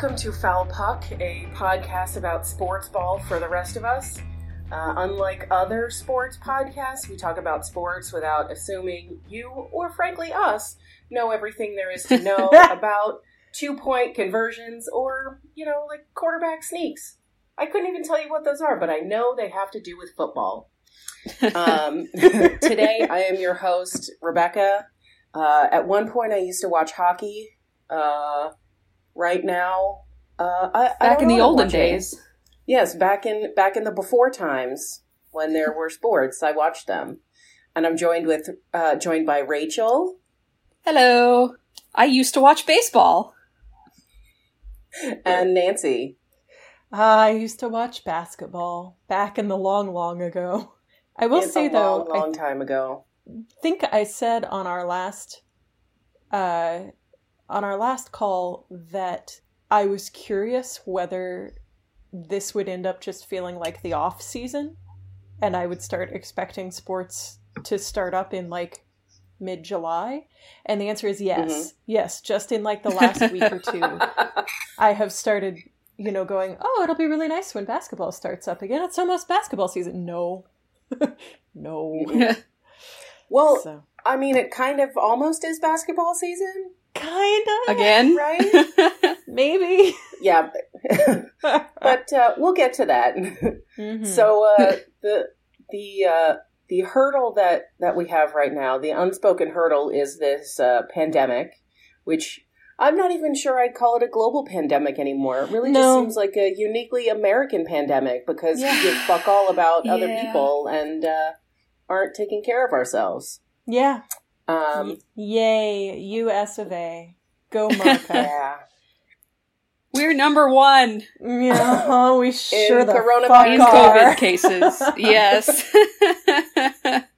Welcome to Foul Puck, a podcast about sports ball for the rest of us. Uh, unlike other sports podcasts, we talk about sports without assuming you, or frankly us, know everything there is to know about two point conversions or, you know, like quarterback sneaks. I couldn't even tell you what those are, but I know they have to do with football. Um, today, I am your host, Rebecca. Uh, at one point, I used to watch hockey. Uh, right now, uh, I, I Back don't in the what olden watching. days. Yes, back in back in the before times when there were sports, I watched them, and I'm joined with uh, joined by Rachel Hello. I used to watch baseball. and Nancy. I used to watch basketball back in the long, long ago. I will It's say a though, long, long time ago. I think I said on our last, uh, on our last call that I was curious whether this would end up just feeling like the off season, and I would start expecting sports to start up in like mid July, and the answer is yes, Mhm. yes. Just in like the last week or two, I have started, you know, going, oh, it'll be really nice when basketball starts up again. It's almost basketball season. No. no. Well, So, I mean, it kind of almost is basketball season, kind of. Again? right? Maybe. yeah, but, but uh, we'll get to that. Mhm. So uh, the the uh, the hurdle that that we have right now, the unspoken hurdle, is this uh, pandemic, which I'm not even sure I'd call it a global pandemic anymore. It really No. just seems like a uniquely American pandemic because Yeah. we give fuck all about other people and uh, aren't taking care of ourselves. yeah. Um, Yay, U.S. of A. Go Marca. yeah. We're number one yeah, oh, we sure the coronavirus fuck COVID cases. Yes. Um,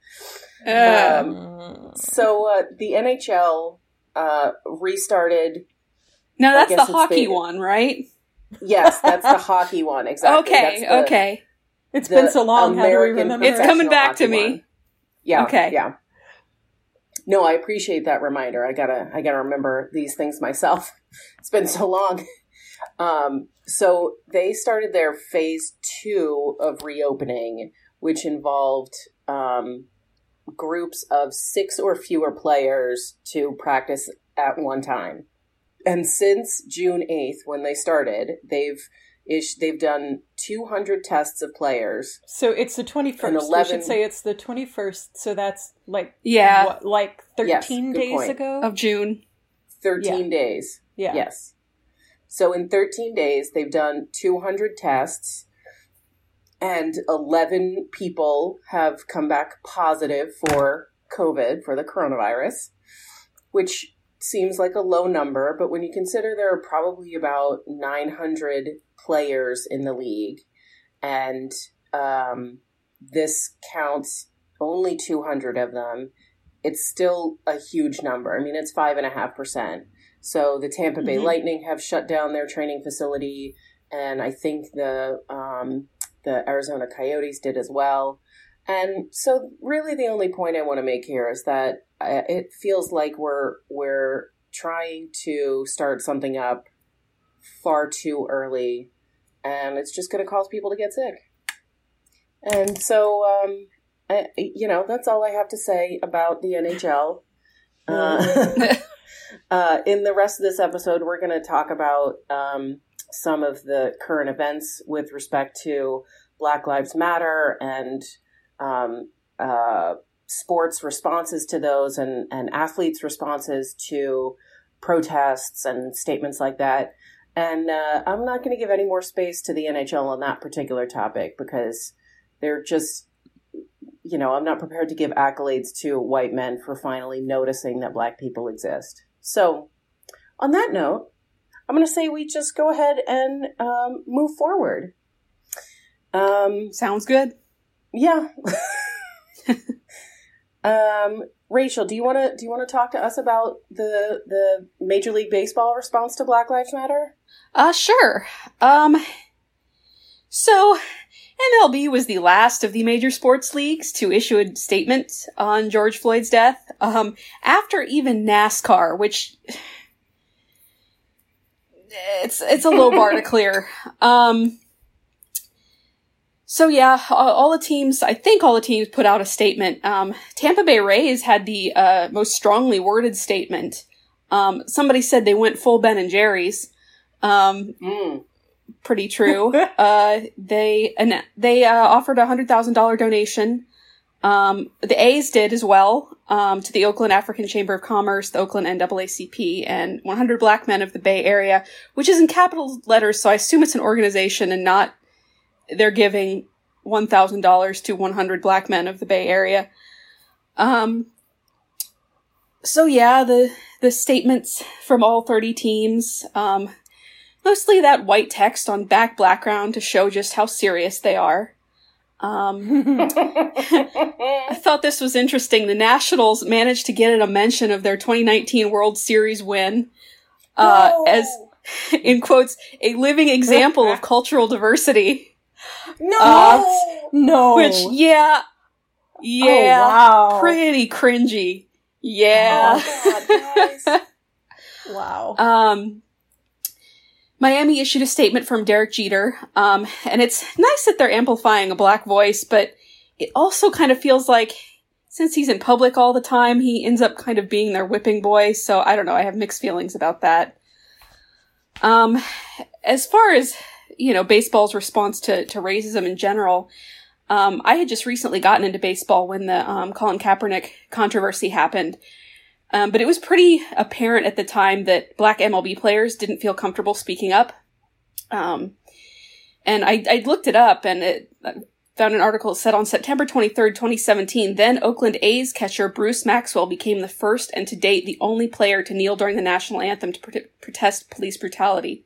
Mm. So uh, the NHL uh, restarted. now that's the hockey the- one, right? Yes, that's the hockey one. Exactly. okay. That's the- okay. It's been so long. How do we remember? It's coming back to me. one. Yeah. Okay. Yeah. No, I appreciate that reminder. I gotta, I gotta remember these things myself. It's been so long. Um, so they started their phase two of reopening, which involved um, groups of six or fewer players to practice at one time. And since June eighth, when they started, they've ish, they've done two hundred tests of players. So it's the 21st. And We 11 should say it's the 21st. So that's like, Yeah. what, like 13 Yes, days point. ago? Of June. 13 days. yeah. Yes. So in 13 days, they've done 200 tests, and 11 people have come back positive for COVID, for the coronavirus, which seems like a low number, but when you consider there are probably about 900 players in the league, and um, this counts only 200 of them, it's still a huge number. I mean, it's 5.5%. So the Tampa Bay Mhm. Lightning have shut down their training facility, and I think the um, the Arizona Coyotes did as well. And so, really, the only point I want to make here is that uh, it feels like we're we're trying to start something up far too early, and it's just going to cause people to get sick. And so, um, I, you know, that's all I have to say about the NHL. Uh, uh, in the rest of this episode, we're going to talk about um, some of the current events with respect to Black Lives Matter and um, uh, sports responses to those and, and athletes' responses to protests and statements like that. And uh, I'm not going to give any more space to the NHL on that particular topic because they're just, you know, I'm not prepared to give accolades to white men for finally noticing that black people exist. So, on that note, I'm going to say we just go ahead and um, move forward. Um, Sounds good. yeah. um, Rachel, do you want to do you want to talk to us about the the Major League Baseball response to Black Lives Matter? Uh, sure. Um, so MLB was the last of the major sports leagues to issue a statement on George Floyd's death. Um, after even NASCAR, which it's it's a low bar to clear. Um, so yeah, all, all the teams, I think all the teams put out a statement. Um, Tampa Bay Rays had the uh, most strongly worded statement. Um, somebody said they went full Ben and Jerry's. Um, Mm. pretty true. uh, they and they uh, offered a hundred thousand dollar donation. Um, the A's did as well um, to the Oakland African Chamber of Commerce, the Oakland NAACP, and 100 Black Men of the Bay Area, which is in capital letters, so I assume it's an organization and not they're giving one thousand dollars to 100 Black Men of the Bay Area. Um, so yeah, the the statements from all 30 teams. Um, mostly that white text on back background to show just how serious they are. Um, I thought this was interesting. The Nationals managed to get in a mention of their 2019 World Series win uh, No! as, in quotes, a living example of cultural diversity. no. Uh, no. Which, yeah, yeah, Oh, wow. pretty cringy. Yeah. Oh, God, guys. wow. Um, Miami issued a statement from Derek Jeter, um, and it's nice that they're amplifying a black voice, but it also kind of feels like since he's in public all the time, he ends up kind of being their whipping boy. So I don't know. I have mixed feelings about that. Um, as far as you know, baseball's response to to racism in general. Um, I had just recently gotten into baseball when the um, Colin Kaepernick controversy happened. Um, but it was pretty apparent at the time that black MLB players didn't feel comfortable speaking up. Um, and I, I looked it up and it I found an article that said on September 23rd, 2017, then Oakland A's catcher Bruce Maxwell became the first and to date the only player to kneel during the national anthem to prote- protest police brutality.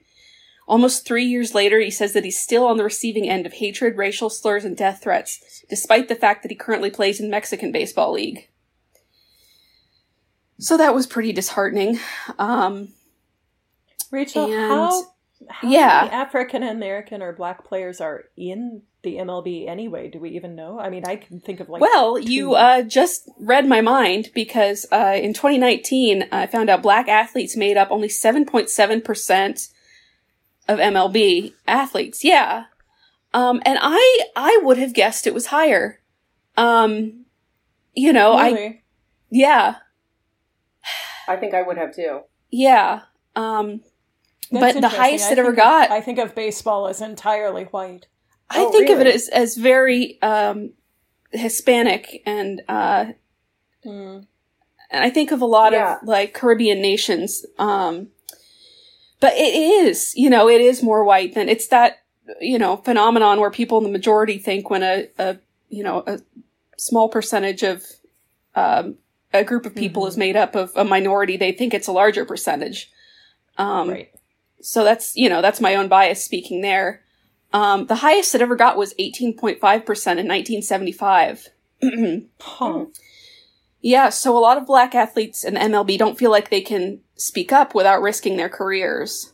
Almost three years later, he says that he's still on the receiving end of hatred, racial slurs, and death threats, despite the fact that he currently plays in Mexican Baseball League. So that was pretty disheartening. Um, Rachel, and- how, how yeah. many African American or black players are in the MLB anyway? Do we even know? I mean, I can think of like. well, you uh, just read my mind because uh, in 2019, I found out black athletes made up only 7.7% of MLB athletes. Yeah. Um, and I, I would have guessed it was higher. Um, you know, I, yeah, I think I would have too. yeah. Um, That's but the interesting. highest I it ever of- got, I think of baseball as entirely white. I Oh, think of it as, as very, um, Hispanic and, uh, Hmm. and I think of a lot Yeah. of like Caribbean nations. Um, but it is, you know, it is more white than it's that, you know, phenomenon where people in the majority think when a, a you know, a small percentage of, um, a group of people Mhm. is made up of a minority, they think it's a larger percentage. Um, right. so that's, you know, that's my own bias speaking there. Um, the highest it ever got was 18.5% in 1975. Huh. Yeah, so a lot of black athletes in the MLB don't feel like they can speak up without risking their careers.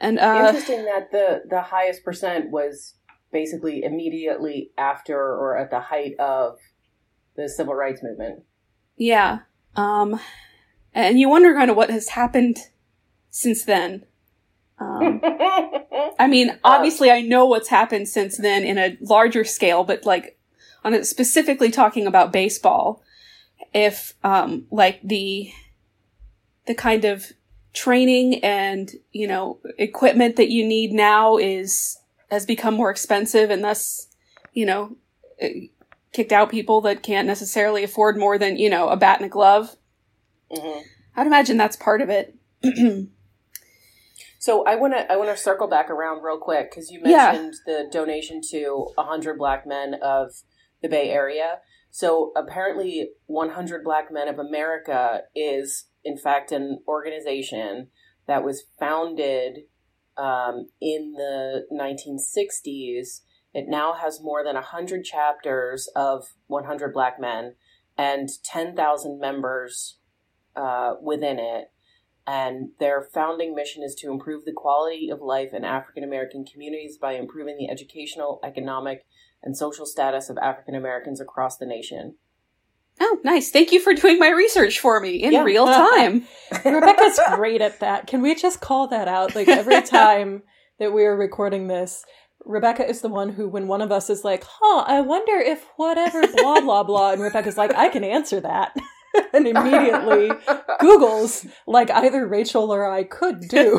And uh Interesting that the the highest percent was basically immediately after or at the height of the civil rights movement. Yeah. Um and you wonder kind of what has happened since then. Um I mean, obviously I know what's happened since then in a larger scale, but like on a, specifically talking about baseball, if um like the the kind of training and, you know, equipment that you need now is has become more expensive and thus, you know, eh, kicked out people that can't necessarily afford more than, you know, a bat and a glove. Mhm. I'd imagine that's part of it. So I want to I want to circle back around real quick because you Yeah. mentioned the donation to 100 black men of the Bay Area. So apparently 100 Black Men of America is in fact an organization that was founded um, in the 1960s. It now has more than 100 chapters of 100 black men and 10,000 members uh, within it and their founding mission is to improve the quality of life in African American communities by improving the educational, economic, and social status of African Americans across the nation. Oh, nice. Thank you for doing my research for me in Yeah. real time. Rebecca's great at that. Can we just call that out? Like every time that we are recording this, Rebecca is the one who, when one of us is like, huh, I wonder if whatever, blah, blah, blah, and Rebecca's like, I can answer that. and immediately Googles, like either Rachel or I could do.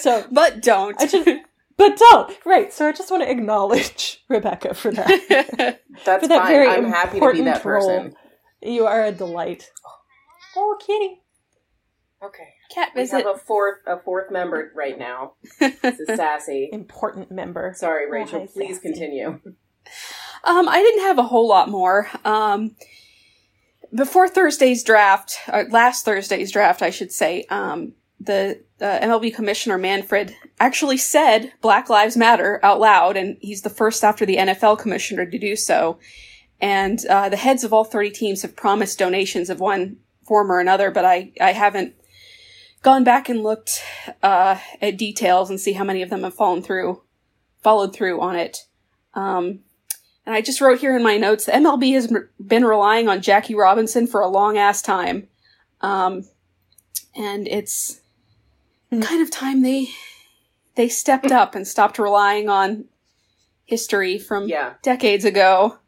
so, but don't. I just, but don't. Right. So I just want to acknowledge Rebecca for that. That's for that fine. very I'm happy to be that person. role. You are a delight. Oh, kitty. Okay. Cat We visit. have a fourth a fourth member right now. This is Sassy. Important member. Sorry, Oh, Rachel. hi, please Sassy. continue. Um, I didn't have a whole lot more. Um, before Thursday's draft, uh, last Thursday's draft, I should say, um, the uh, MLB commissioner Manfred actually said Black Lives Matter out loud, and he's the first after the NFL commissioner to do so. And uh, the heads of all 30 teams have promised donations of one form or another, but I, I haven't gone back and looked uh, at details and see how many of them have fallen through, followed through on it. Um, and I just wrote here in my notes, the MLB has been relying on Jackie Robinson for a long ass time. Um, and it's Hmm. kind of time they they stepped up and stopped relying on history from Yeah. decades ago.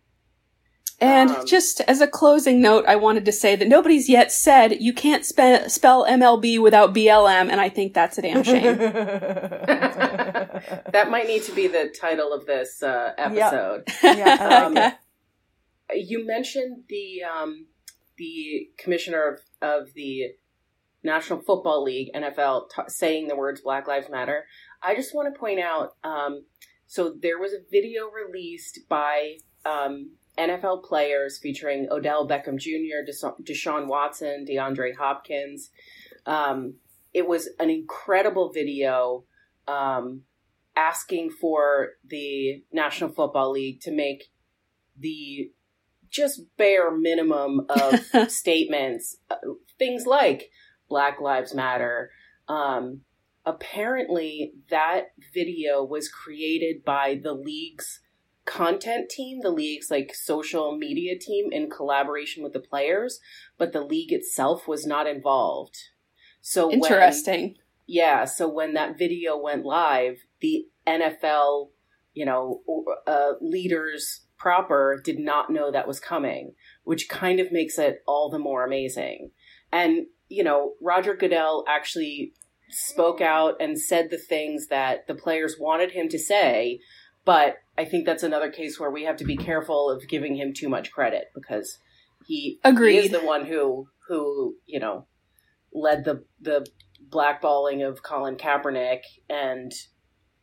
And Um, just as a closing note, I wanted to say that nobody's yet said you can't spe- spell MLB without BLM, and I think that's a damn shame. That might need to be the title of this uh, episode. yeah, Um, like You mentioned the um, the commissioner of, of the National Football League (NFL) t- saying the words "Black Lives Matter." I just want to point out. Um, so there was a video released by um, NFL players featuring Odell Beckham Jr., Desha- Deshaun Watson, DeAndre Hopkins. Um, it was an incredible video um, asking for the National Football League to make the just bare minimum of statements, uh, things like Black Lives Matter. Um, apparently, that video was created by the league's content team, the league's like social media team, in collaboration with the players, but the league itself was not involved. So when- Interesting. yeah, so when that video went live, the NFL, you know, uh, leaders proper did not know that was coming, which kind of makes it all the more amazing. And, you know, Roger Goodell actually spoke out and said the things that the players wanted him to say, but I think that's another case where we have to be careful of giving him too much credit because he, he is the one who who, you know, led the the blackballing of Colin Kaepernick and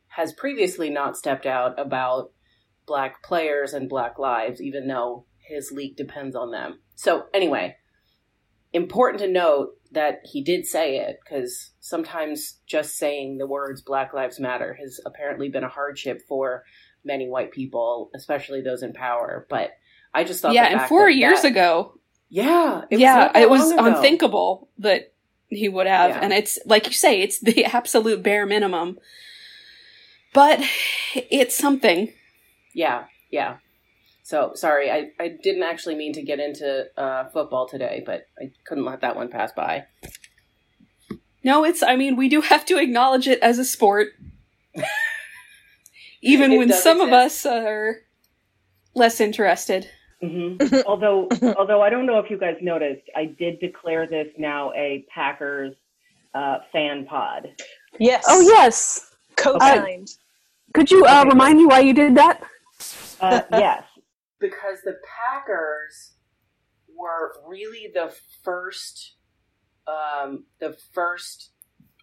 has previously not stepped out about black players and black lives, even though his league depends on them. So, anyway, important to note that he did say it because sometimes just saying the words Black Lives Matter has apparently been a hardship for many white people, especially those in power. But I just thought, yeah, and four years that- ago, yeah, it yeah, it was ago. unthinkable that he would have. Yeah. And it's, like you say, it's the absolute bare minimum. But it's something. Yeah, yeah. So sorry, I, I didn't actually mean to get into uh, football today, but I couldn't let that one pass by. No, it's, I mean, we do have to acknowledge it as a sport. Even It when does some of us are less interested. Mm-hmm. although, although I don't know if you guys noticed, I did declare this now a Packers uh, fan pod. Yes. Oh yes. Co-signed. Could you uh, remind me why you did that? Uh, yes, Because the Packers were really the first, um, the first,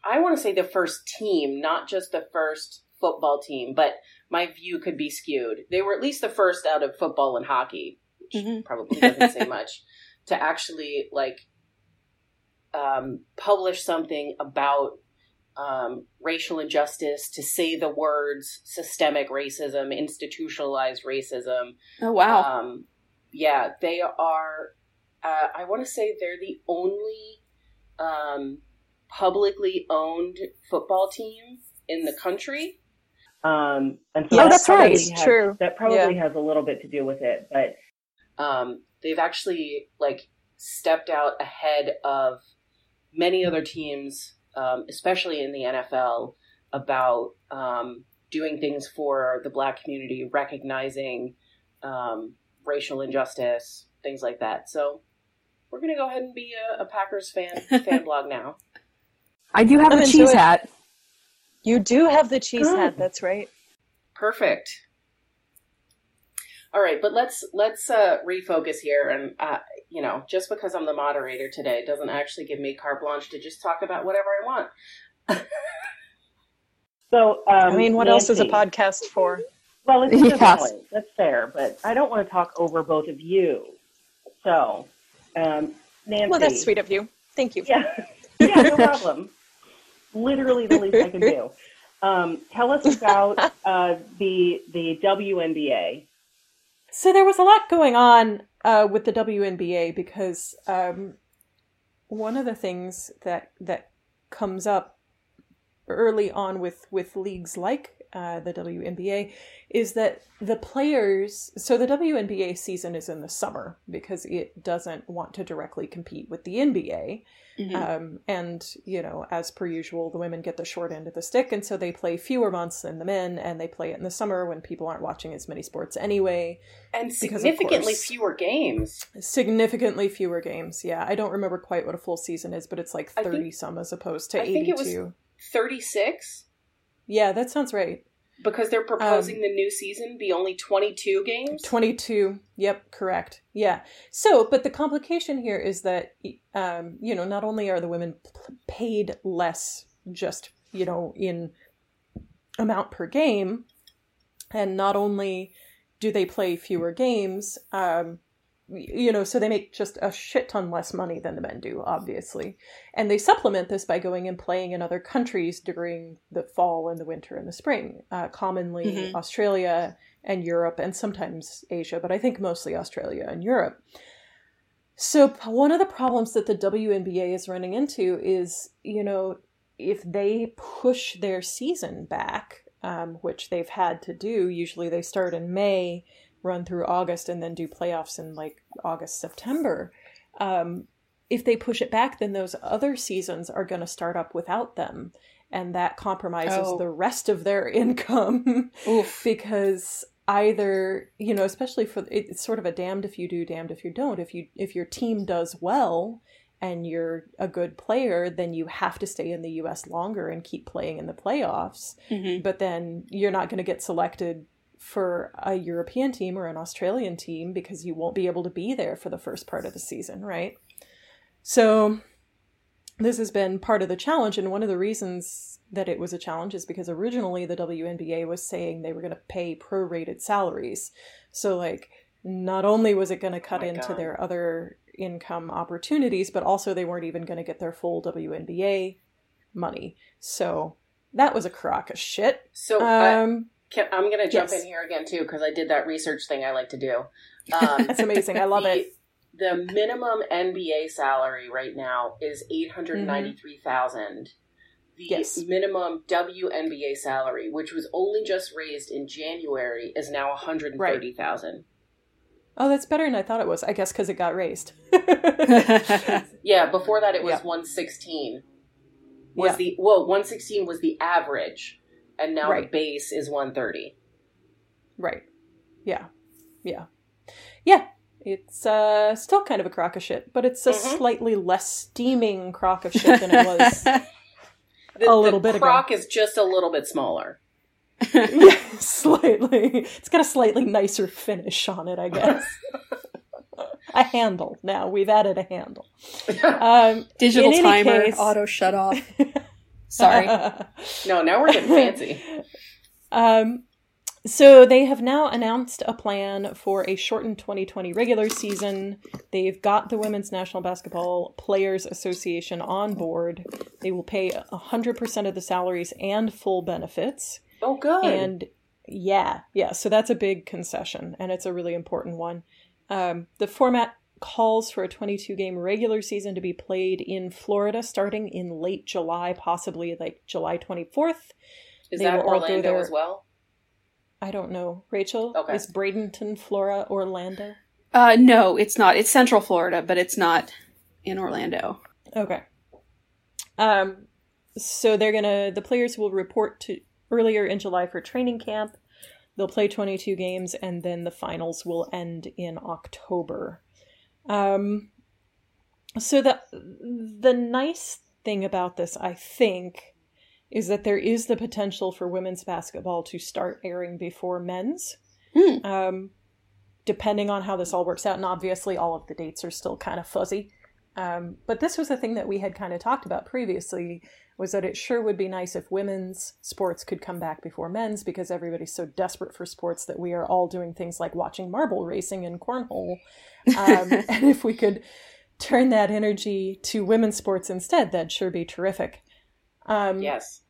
I want to say the first team, not just the first football team, but my view could be skewed. They were at least the first out of football and hockey, which Mhm. probably doesn't say much, to actually like um, publish something about um, racial injustice, to say the words systemic racism, institutionalized racism. Oh, wow. Um, yeah, they are. Uh, I want to say they're the only um, publicly owned football team in the country. Um, and so Oh, that that's probably right. has- True. That probably has a little bit to do with it, but um, they've actually like stepped out ahead of many other teams, um, especially in the NFL, about um, doing things for the black community, recognizing um, racial injustice, things like that. So we're gonna go ahead and be a, a Packers fan fan blog now. I do have I'm a cheese it. hat. You do have the cheese Good. hat. That's right. Perfect. All right, but let's let's uh, refocus here, and uh, you know, just because I'm the moderator today doesn't actually give me carte blanche to just talk about whatever I want. So, um, I mean, what else is a podcast for? Well, it's a good Yes. point. That's fair, but I don't want to talk over both of you. So, um, Nancy. Well, that's sweet of you. Thank you. Yeah, yeah, no problem. Literally the least I can do. Um, tell us about uh, the the WNBA. So there was a lot going on uh, with the WNBA because um, one of the things that that comes up early on with with leagues like uh, the WNBA is that the players. So the WNBA season is in the summer because it doesn't want to directly compete with the NBA. Mhm. Um, and, you know, as per usual, the women get the short end of the stick, and so they play fewer months than the men, and they play it in the summer when people aren't watching as many sports anyway. And significantly course. fewer games. Significantly fewer games, yeah. I don't remember quite what a full season is, but it's like I think- 30 some as opposed to I think 82. It was- 36 Yeah, that sounds right. because they're proposing Um, the new season be only 22 games. 22 yep correct yeah so but the complication here is that um you know not only are the women paid less just you know in amount per game and not only do they play fewer games um you know so they make just a shit ton less money than the men do obviously and they supplement this by going and playing in other countries during the fall and the winter and the spring uh, commonly Mhm. australia and Europe and sometimes Asia, but I think mostly Australia and Europe. So, one of the problems that the WNBA is running into is, you know, if they push their season back, um, which they've had to do, usually they start in May, run through August, and then do playoffs in like August, September. Um, if they push it back, then those other seasons are going to start up without them. And that compromises Oh. the rest of their income because either you know especially for it's sort of a damned if you do damned if you don't if you if your team does well and you're a good player then you have to stay in the US longer and keep playing in the playoffs Mhm. but then you're not going to get selected for a European team or an Australian team because you won't be able to be there for the first part of the season right so this has been part of the challenge and one of the reasons that it was a challenge is because originally the WNBA was saying they were going to pay prorated salaries. So like not only was it going to cut my into God. their other income opportunities, but also they weren't even going to get their full WNBA money. So that was a crock of shit. So Um, can, I'm going to jump yes. in here again too because I did that research thing I like to do. Um, that's amazing. I love the, it. The minimum NBA salary right now is eight hundred ninety-three thousand. The Mm-hmm. Yes. minimum WNBA salary, which was only just raised in January, is now one hundred thirty thousand. Oh, that's better than I thought it was. I guess because it got raised. Yeah, before that it was Yeah. one sixteen. Was Yeah. the well one sixteen was the average, and now the Right. base is one thirty. Right. Yeah. Yeah. Yeah. It's uh still kind of a crock of shit, but it's a Mhm. slightly less steaming crock of shit than it was. The, A little the bit ago. crock is just a little bit smaller. yeah, slightly. It's got a slightly nicer finish on it, I guess. a handle. Now we've added a handle. Um, Digital timer, case- auto shut off. Sorry. no, now we're getting fancy. Um, so they have now announced a plan for a shortened 2020 regular season. They've got the Women's National Basketball Players Association on board. They will pay 100% of the salaries and full benefits. Oh, good. And yeah, yeah, so that's a big concession, and it's a really important one. Um, the format calls for a 22 game regular season to be played in Florida starting in late July, possibly like July 24th. is they that will all go Orlando there- as well? I don't know. Rachel? Okay. Is Bradenton, Florida, Orlando? Uh, no, it's not. It's Central Florida, but it's not in Orlando. Okay. Um, so they're gonna the players will report to earlier in July for training camp. They'll play 22 games, and then the finals will end in October. Um, so the the nice thing about this, I think, is that there is the potential for women's basketball to start airing before men's. Hmm. Um, depending on how this all works out, and obviously all of the dates are still kind of fuzzy. Um, but this was a thing that we had kind of talked about previously was that it sure would be nice if women's sports could come back before men's because everybody's so desperate for sports that we are all doing things like watching marble racing and cornhole. Um, and if we could turn that energy to women's sports instead, that'd sure be terrific. Um, Yes.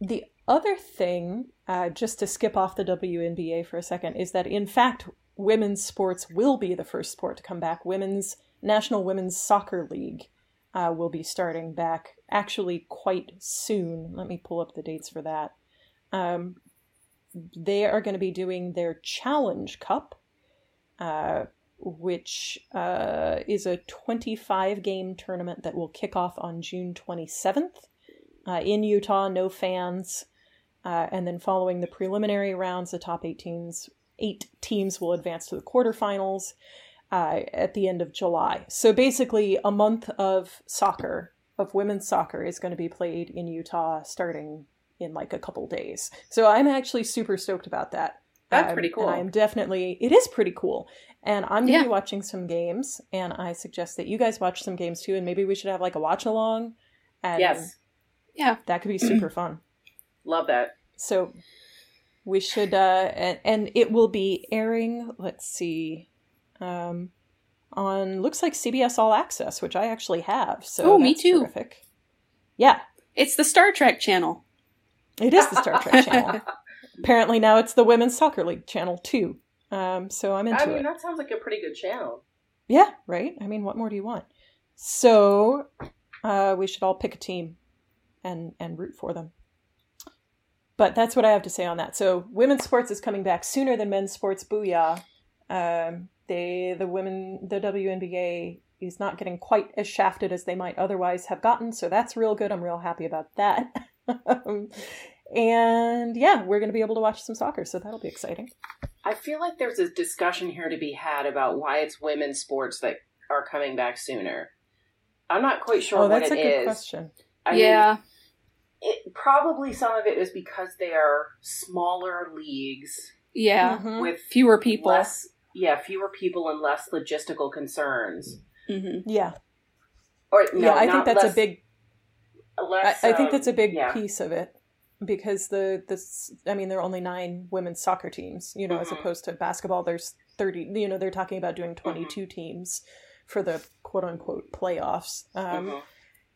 the other thing, uh, just to skip off the WNBA for a second, is that in fact, women's sports will be the first sport to come back. Women's National Women's Soccer League uh, will be starting back actually quite soon. Let me pull up the dates for that. Um, they are going to be doing their Challenge Cup, uh, which uh, is a 25 game tournament that will kick off on June 27th uh, in Utah, no fans. Uh, and then following the preliminary rounds, the top eight teams, eight teams will advance to the quarterfinals uh, at the end of July. So basically, a month of soccer, of women's soccer, is going to be played in Utah starting in like a couple days. So I'm actually super stoked about that. That's Um, pretty cool. I am definitely, it is pretty cool. And I'm going to Yeah. be watching some games, and I suggest that you guys watch some games too, and maybe we should have like a watch along. And Yes. Yeah. that could be super fun. Love that. So we should uh and, and it will be airing, let's see, um on looks like CBS All Access, which I actually have. So Oh, me too. Terrific. Yeah, It's the Star Trek channel. it is the Star Trek channel. Apparently now it's the Women's Soccer League channel too. Um so I'm into it. I mean, it. that sounds like a pretty good channel. Yeah, right? I mean, what more do you want? So, uh, we should all pick a team and and root for them. But that's what I have to say on that. So, women's sports is coming back sooner than men's sports. Booyah! Um, they the women the WNBA is not getting quite as shafted as they might otherwise have gotten. So that's real good. I'm real happy about that. Um, and yeah, we're going to be able to watch some soccer, so that'll be exciting. I feel like there's a discussion here to be had about why it's women's sports that are coming back sooner. I'm not quite sure oh, what that's it a good is. question. I mean, yeah. it, probably some of it is because they are smaller leagues yeah. Mhm. with Fewer people. less, yeah, fewer people and less logistical concerns. hmm Yeah. Or no, yeah, I think that's less- a big Less, I, I think um, that's a big yeah. piece of it because the this I mean there are only nine women's soccer teams, you know, as Mhm. opposed to basketball. There's thirty. You know, they're talking about doing Mm-hmm. 22 teams for the quote unquote playoffs. Um, Mhm.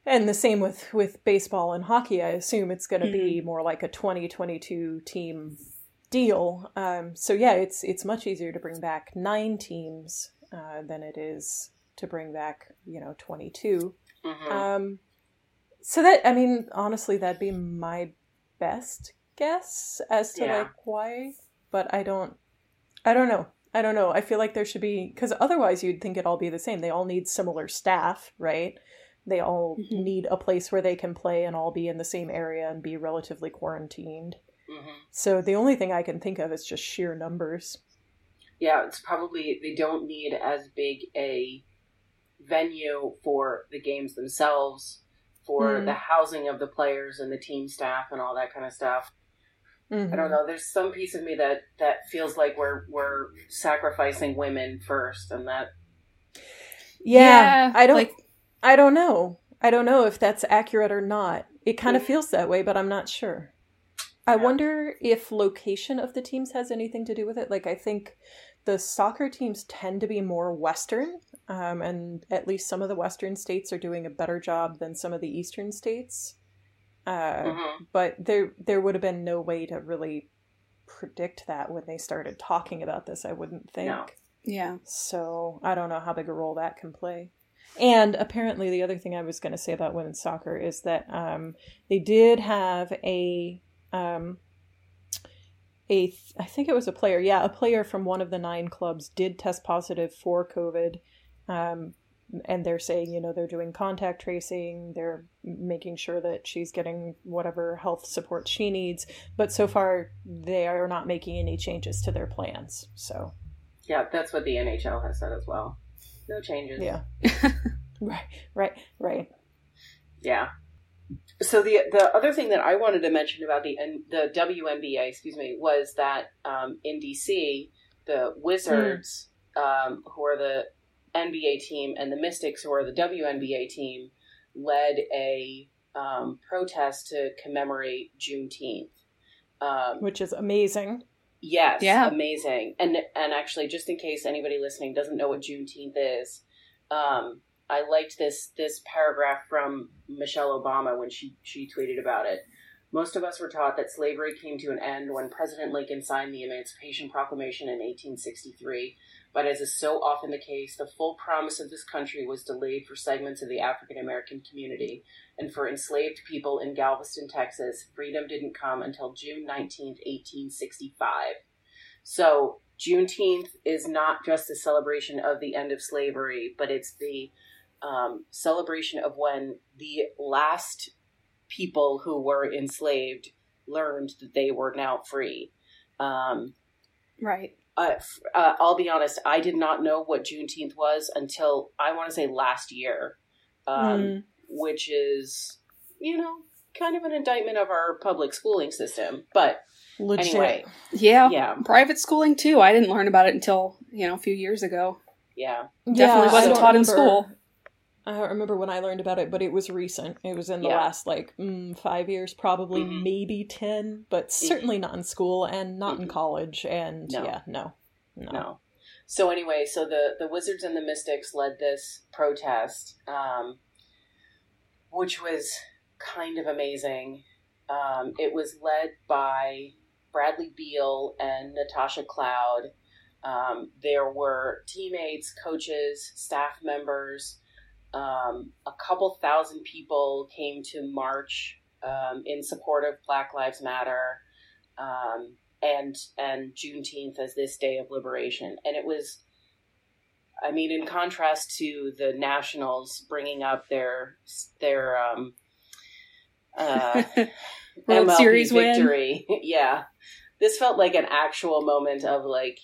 And the same with with baseball and hockey. I assume it's going to Mm-hmm. be more like a 2022 team deal. Um, so yeah, it's it's much easier to bring back nine teams uh, than it is to bring back you know 22. Mhm. Um, so that I mean, honestly, that'd be my best guess as to Yeah. like why, but I don't, I don't know. I don't know. I feel like there should be because otherwise you'd think it'd all be the same. They all need similar staff, right? They all Mhm. need a place where they can play and all be in the same area and be relatively quarantined. Mhm. So the only thing I can think of is just sheer numbers. Yeah, it's probably they don't need as big a venue for the games themselves, for Hmm. the housing of the players and the team staff and all that kind of stuff. I Mhm. don't know. There's some piece of me that that feels like we're we're sacrificing women first, and that Yeah, I don't. Like, I don't know. I don't know if that's accurate or not. It kind of feels that way, but I'm not sure. I Yeah. wonder if location of the teams has anything to do with it. Like, I think the soccer teams tend to be more Western, um, and at least some of the Western states are doing a better job than some of the Eastern states. Uh, Mhm. But there, there would have been no way to really predict that when they started talking about this. I wouldn't think. No. yeah. So I don't know how big a role that can play. And apparently, the other thing I was going to say about women's soccer is that um, they did have a um, a I think it was a player, yeah, a player from one of the nine clubs did test positive for COVID. Um, and they're saying, you know, they're doing contact tracing, they're making sure that she's getting whatever health support she needs. But so far, they are not making any changes to their plans. So, yeah, that's what the NHL has said as well. No changes. Yeah. right, right, right. Yeah. So the the other thing that I wanted to mention about the the WNBA, excuse me, was that um, in DC, the Wizards, mm. um, who are the NBA team, and the Mystics, who are the WNBA team, led a um, protest to commemorate Juneteenth, um, which is amazing. Yes, yeah, amazing. And and actually, just in case anybody listening doesn't know what Juneteenth is, um, I liked this this paragraph from Michelle Obama when she she tweeted about it. Most of us were taught that slavery came to an end when President Lincoln signed the Emancipation Proclamation in 1863 but as is so often the case, the full promise of this country was delayed for segments of the African American community, and for enslaved people in Galveston, Texas, freedom didn't come until June 19, 1865. So, Juneteenth is not just a celebration of the end of slavery, but it's the um, celebration of when the last people who were enslaved learned that they were now free. Um, right uh, uh, I'll be honest, I did not know what Juneteenth was until I want to say last year, um, mm. which is, you know, kind of an indictment of our public schooling system. But Legit. anyway, yeah, yeah, private schooling too. I didn't learn about it until you know a few years ago. Yeah, definitely yeah, wasn't taught remember. in school. I don't remember when I learned about it, but it was recent. It was in the yeah. last like mm, five years, probably mm-hmm. maybe ten, but mm-hmm. certainly mm-hmm. not in school and not mm-hmm. in college. And no. yeah, no, no, no. So anyway, so the the Wizards and the Mystics led this protest, um, which was kind of amazing. Um, it was led by Bradley Beal and Natasha Cloud. Um, there were teammates, coaches, staff members um, a couple thousand people came to march um, in support of Black Lives Matter um, and and Juneteenth as this day of liberation, and it was. I mean, in contrast to the Nationals bringing up their their um, uh, World MLB Series victory, yeah, this felt like an actual moment of like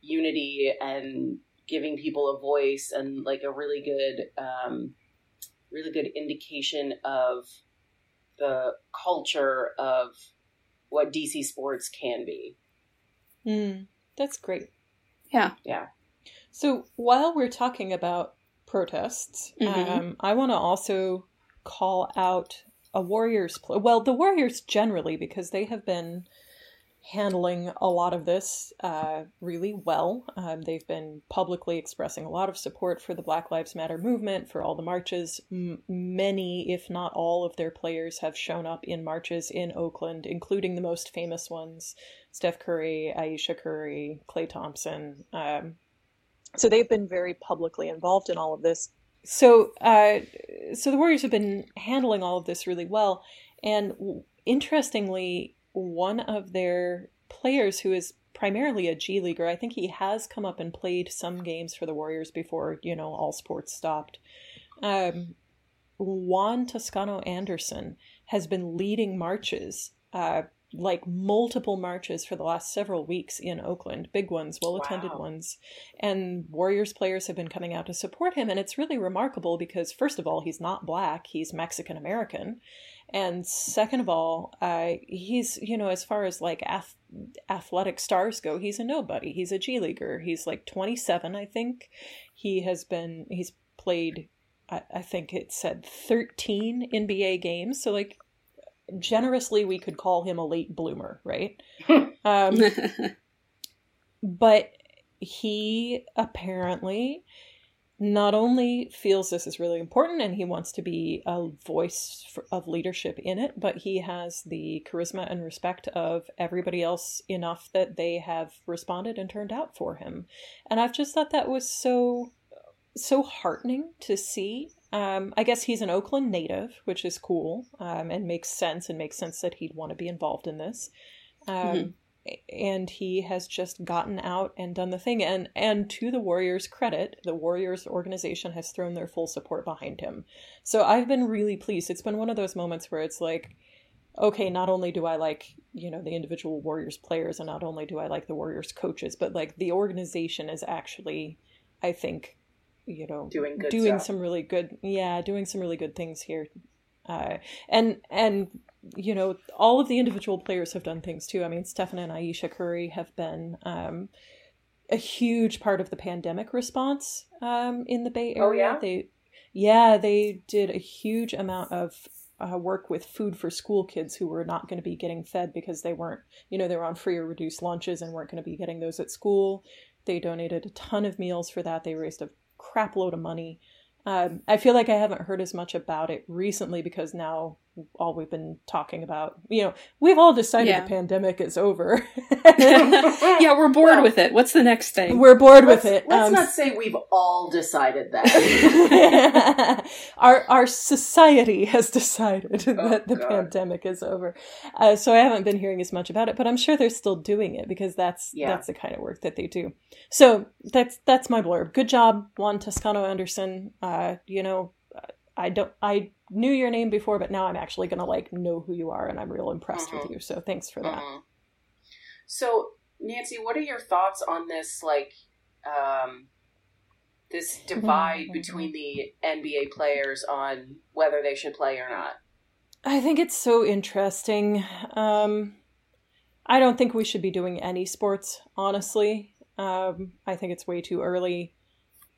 unity and giving people a voice and like a really good um, really good indication of the culture of what DC sports can be. Mm, that's great. Yeah. Yeah. So while we're talking about protests, mm-hmm. um, I want to also call out a Warriors play. Well, the Warriors generally, because they have been handling a lot of this uh, really well. Um, they've been publicly expressing a lot of support for the Black Lives Matter movement, for all the marches. M- many, if not all, of their players have shown up in marches in Oakland, including the most famous ones Steph Curry, Ayesha Curry, Klay Thompson. Um, so they've been very publicly involved in all of this. So, uh, so the Warriors have been handling all of this really well, and interestingly, one of their players who is primarily a G leaguer. I think he has come up and played some games for the Warriors before, you know, all sports stopped. Um, Juan Toscano Anderson has been leading marches, uh, like multiple marches for the last several weeks in Oakland, big ones, well attended wow. ones. And Warriors players have been coming out to support him. And it's really remarkable because, first of all, he's not black, he's Mexican American. And second of all, uh, he's, you know, as far as like ath- athletic stars go, he's a nobody. He's a G Leaguer. He's like 27, I think. He has been, he's played, I, I think it said 13 NBA games. So, like, generously, we could call him a late bloomer, right? um, but he apparently not only feels this is really important and he wants to be a voice for, of leadership in it, but he has the charisma and respect of everybody else enough that they have responded and turned out for him. And I've just thought that was so so heartening to see. Um, I guess he's an Oakland native, which is cool um, and makes sense and makes sense that he'd want to be involved in this. Um, mm-hmm. And he has just gotten out and done the thing. And and to the warriors credit the warriors organization has thrown their full support behind him. So i've been really pleased. It's been one of those moments where it's like okay not only do i like you know the individual warriors players and not only do i like the warriors coaches but like the organization is actually i think you know doing good doing stuff. some really good yeah doing some really good things here. Uh, and and you know all of the individual players have done things too. I mean stephen and ayesha curry have been um, a huge part of the pandemic response um, in the bay area. Oh, yeah? they yeah they did a huge amount of uh, work with food for school kids who were not going to be getting fed because they weren't you know they were on free or reduced lunches and weren't going to be getting those at school. They donated a ton of meals for that. They raised a crap load of money. Um, I feel like I haven't heard as much about it recently because now all we've been talking about, you know, we've all decided Yeah. the pandemic is over. yeah, we're bored Well, with it. What's the next thing? We're bored Let's, with it. let's Um, not say we've all decided that. our our society has decided that the God. pandemic is over. Uh, so I haven't been hearing as much about it, but I'm sure they're still doing it because that's Yeah. that's the kind of work that they do. So that's that's my blurb. Good job, Juan Toscano Anderson. Uh, you know, I don't I knew your name before, but now I'm actually gonna like know who you are, and I'm real impressed Mhm. with you. So thanks for that. Mhm. So, Nancy, what are your thoughts on this, like, um, this divide between the NBA players on whether they should play or not? I think it's so interesting. Um, I don't think we should be doing any sports, honestly. Um, I think it's way too early.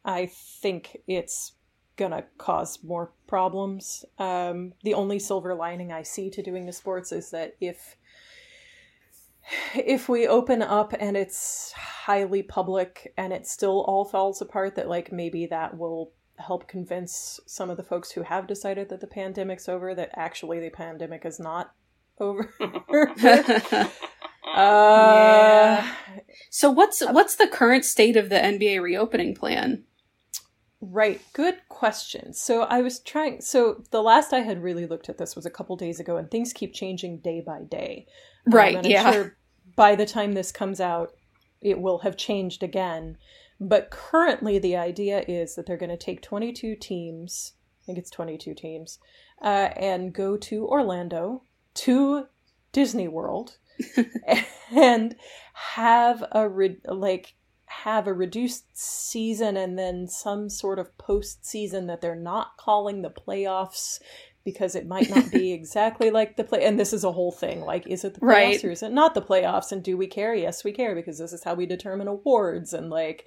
I think it's gonna cause more problems. Um, the only silver lining I see to doing the sports is that if if we open up and it's highly public and it still all falls apart, that like maybe that will help convince some of the folks who have decided that the pandemic's over that actually the pandemic is not over. uh, so what's what's the current state of the NBA reopening plan? Right. Good question. So I was trying. So the last I had really looked at this was a couple days ago, and things keep changing day by day. Um, Right, I'm yeah. sure by the time this comes out, it will have changed again. But currently, the idea is that they're going to take 22 teams. I think it's 22 teams, uh, and go to Orlando to Disney World and have a re- like have a reduced season and then some sort of postseason that they're not calling the playoffs because it might not be exactly like the play and this is a whole thing like is it the playoffs Right. or is it not the playoffs and do we care? Yes we care because this is how we determine awards and like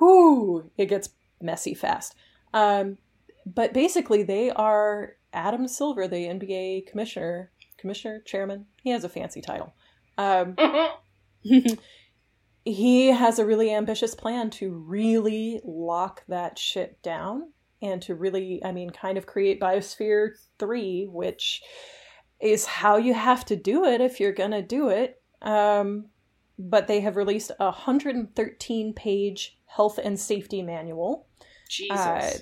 whoo it gets messy fast. Um but basically they are adam silver the nba commissioner commissioner chairman he has a fancy title. Um he has a really ambitious plan to really lock that shit down and to really i mean kind of create biosphere 3 which is how you have to do it if you're gonna do it um, but they have released a 113 page health and safety manual Jesus. uh,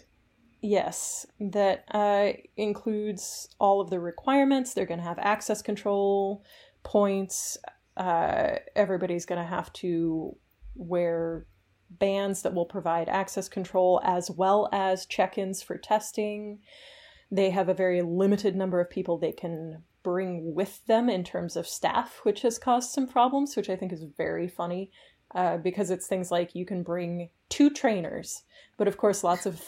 yes, that uh, includes all of the requirements. They're going to have access control points. Uh, everybody's going to have to wear bands that will provide access control as well as check ins for testing. They have a very limited number of people they can bring with them in terms of staff, which has caused some problems, which I think is very funny. Uh, because it's things like you can bring two trainers, but of course, lots of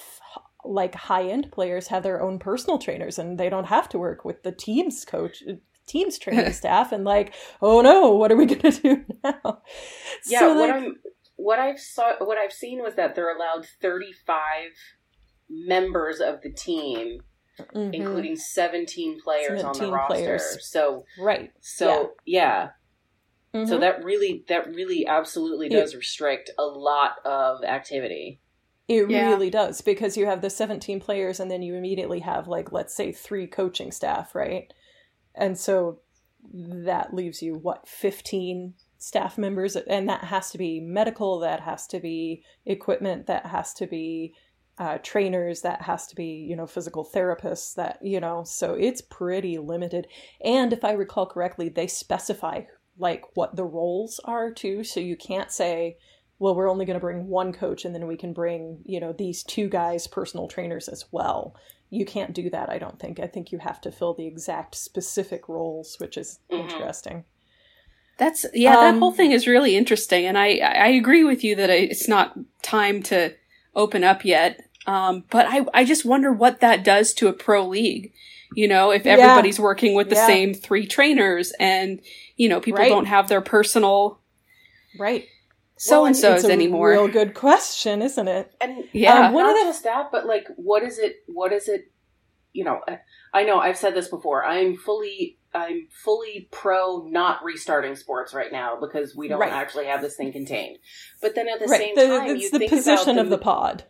like high end players have their own personal trainers and they don't have to work with the team's coach, team's training staff. And like, oh no, what are we going to do now? yeah, So, what I'm what I've saw what I've seen was that they're allowed 35 members of the team, Mhm. including 17 players on the 17 roster. players. So right. so yeah. So Mhm. that really that really absolutely Yeah. does restrict a lot of activity. It Yeah. really does because you have the 17 players and then you immediately have like let's say 3 coaching staff, right? And so that leaves you what 15 staff members and that has to be medical, that has to be equipment, that has to be uh, trainers, that has to be, you know, physical therapists, that, you know, so it's pretty limited. And if I recall correctly, they specify like what the roles are too. So you can't say, well, we're only going to bring one coach and then we can bring, you know, these two guys personal trainers as well. You can't do that, I don't think. I think you have to fill the exact specific roles, which is Mhm. interesting. That's yeah, that Um, whole thing is really interesting, and I I agree with you that it's not time to open up yet. Um, but I I just wonder what that does to a pro league. You know, if Yeah. everybody's working with the Yeah. same three trainers, and you know people Right. don't have their personal Right. So and so's anymore. It's so's a anymore. Real good question, isn't it? And Yeah. um, One not of the- just that, but like, what is it? What is it? You know, I- I know I've said this before. I'm fully, I'm fully pro not restarting sports right now because we don't Right. actually have this thing contained. But then at the right. same The- time, it's you the think position about of the pod.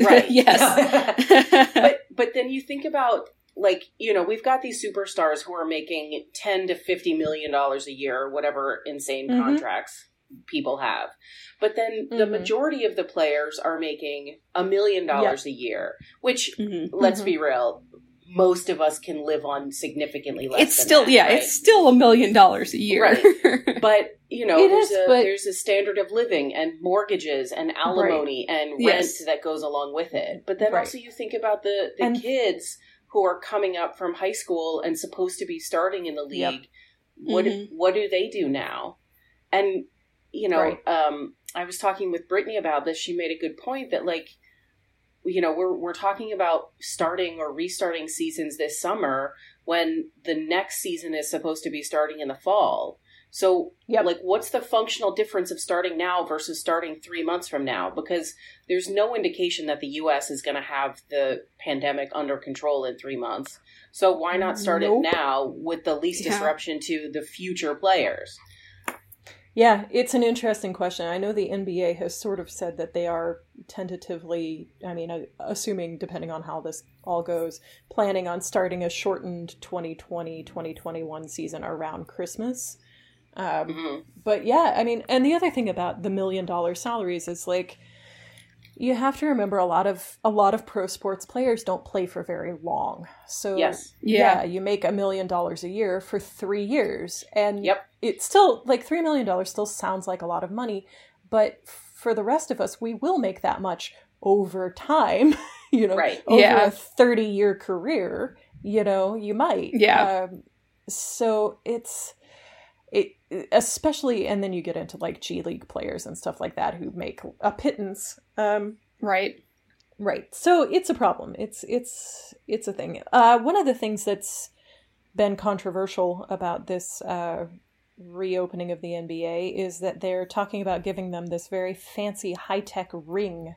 right? yes. but but then you think about like you know we've got these superstars who are making 10 to 50 million dollars a year or whatever insane Mhm. contracts people have but then the Mhm. majority of the players are making a million dollars a year which Mhm. let's Mhm. be real most of us can live on significantly less It's than still that, yeah, right? it's still a million dollars a year. Right. but you know there's is, a but- there's a standard of living and mortgages and alimony and rent Yes. that goes along with it but then Right. also you think about the the And- kids who are coming up from high school and supposed to be starting in the league Yep. what Mhm. what do they do now and you know Right. um i was talking with brittany about this she made a good point that like you know we're we're talking about starting or restarting seasons this summer when the next season is supposed to be starting in the fall so Yep. like what's the functional difference of starting now versus starting 3 months from now because there's no indication that the US is going to have the pandemic under control in 3 months so why not start Nope. it now with the least Yeah. disruption to the future players Yeah, it's an interesting question. I know the NBA has sort of said that they are tentatively, I mean, uh, assuming depending on how this all goes, planning on starting a shortened 2020 2021 season around Christmas. Um, Mhm. but yeah, I mean, and the other thing about the million dollar salaries is like you have to remember a lot of a lot of pro sports players don't play for very long. So Yes. yeah, Yeah. you make a million dollars a year for 3 years and Yep. it's still like 3 million dollars still sounds like a lot of money, but for the rest of us we will make that much over time, you know, Right. over Yeah. a 30 year career, you know, you might. Yeah. Um, so it's it especially and then you get into like G League players and stuff like that who make a pittance. Um right. right. So it's a problem. It's it's it's a thing. Uh one of the things that's been controversial about this uh reopening of the NBA is that they're talking about giving them this very fancy high-tech ring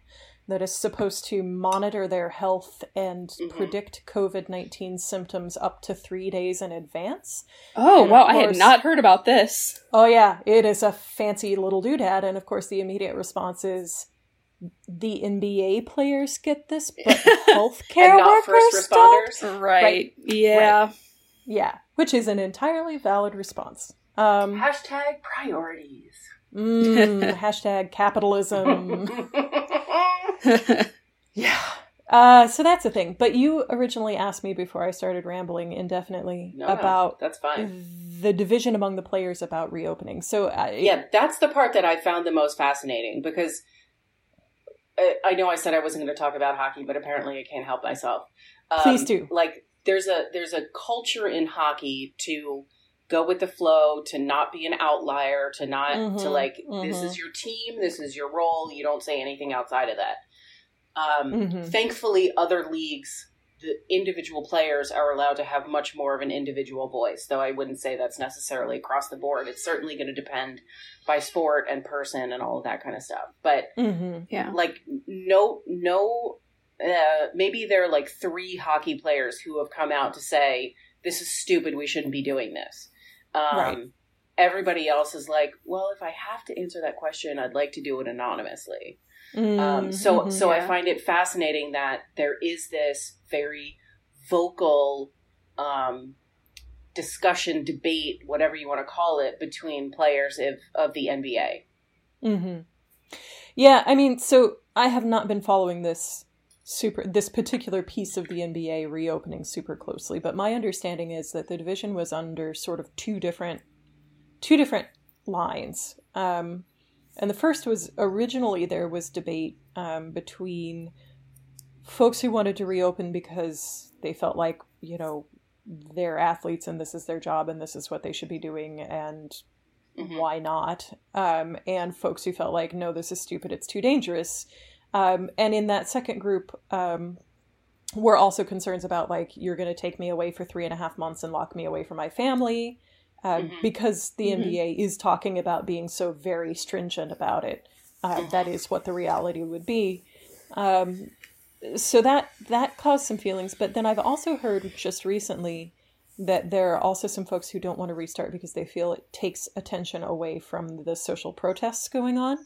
that is supposed to monitor their health and Mhm. predict COVID-19 symptoms up to 3 days in advance. Oh, And wow, of I had not heard about this. Oh yeah, it is a fancy little doodad, and of course the immediate response is the NBA players get this, but healthcare and not workers first don't. responders Right. Yeah. Yeah, which is an entirely valid response. Um, hashtag priorities mm, hashtag capitalism. yeah. Uh, so that's the thing. But you originally asked me before I started rambling indefinitely No, no, about that's fine the division among the players about reopening. So I, yeah that's the part that i found the most fascinating because I, I know i said i wasn't going to talk about hockey but apparently i can't help myself Um, Please do. like there's a there's a culture in hockey to go with the flow to not be an outlier to not to Mhm, like this mhm. is your team this is your role you don't say anything outside of that um, Mhm. thankfully other leagues the individual players are allowed to have much more of an individual voice though i wouldn't say that's necessarily across the board it's certainly going to depend by sport and person and all of that kind of stuff but Mhm. Yeah. like no no uh, maybe there are like three hockey players who have come out to say this is stupid we shouldn't be doing this um, Right. everybody else is like well if i have to answer that question i'd like to do it anonymously um, so Mhm. so I find it fascinating that there is this very vocal um, discussion, debate, whatever you want to call it, between players of, of the NBA. hmm Yeah, I mean, so I have not been following this super this particular piece of the NBA reopening super closely, but my understanding is that the division was under sort of two different two different lines. Um, and the first was originally there was debate um, between folks who wanted to reopen because they felt like, you know, they're athletes and this is their job and this is what they should be doing and Mhm. why not? Um, and folks who felt like, no, this is stupid, it's too dangerous. Um, and in that second group, um, were also concerns about like you're going to take me away for three and a half months and lock me away from my family uh, Mhm. because the Mhm. NBA is talking about being so very stringent about it. Uh, that is what the reality would be. Um, so that that caused some feelings. But then I've also heard just recently that there are also some folks who don't want to restart because they feel it takes attention away from the social protests going on.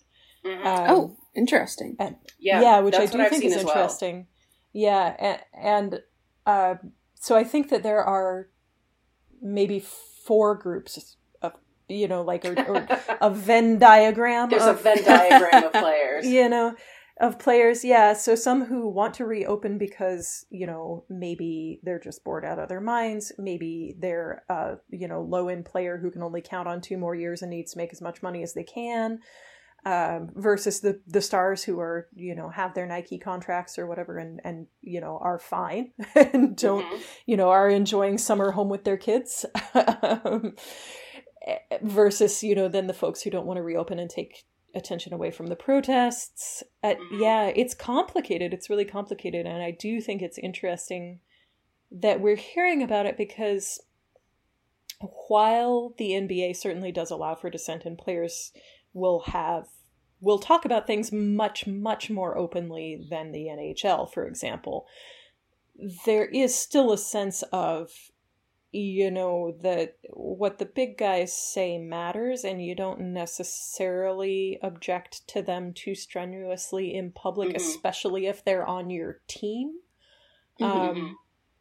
Mhm. Um, oh, interesting. and yeah, yeah, which I do think is as well. interesting. Yeah, and, and uh, so I think that there are maybe four groups of you know like or, or a Venn diagram. There's a Venn diagram of players. you know of players yeah so some who want to reopen because you know maybe they're just bored out of their minds maybe they're uh you know low end player who can only count on two more years and needs to make as much money as they can um, versus the the stars who are you know have their Nike contracts or whatever and and you know are fine and don't Mhm. you know are enjoying summer home with their kids um, versus you know then the folks who don't want to reopen and take attention away from the protests uh, Mhm. yeah it's complicated it's really complicated and i do think it's interesting that we're hearing about it because while the nba certainly does allow for dissent and players will have will talk about things much much more openly than the nhl for example there is still a sense of you know that what the big guys say matters and you don't necessarily object to them too strenuously in public Mhm. especially if they're on your team Mhm. um,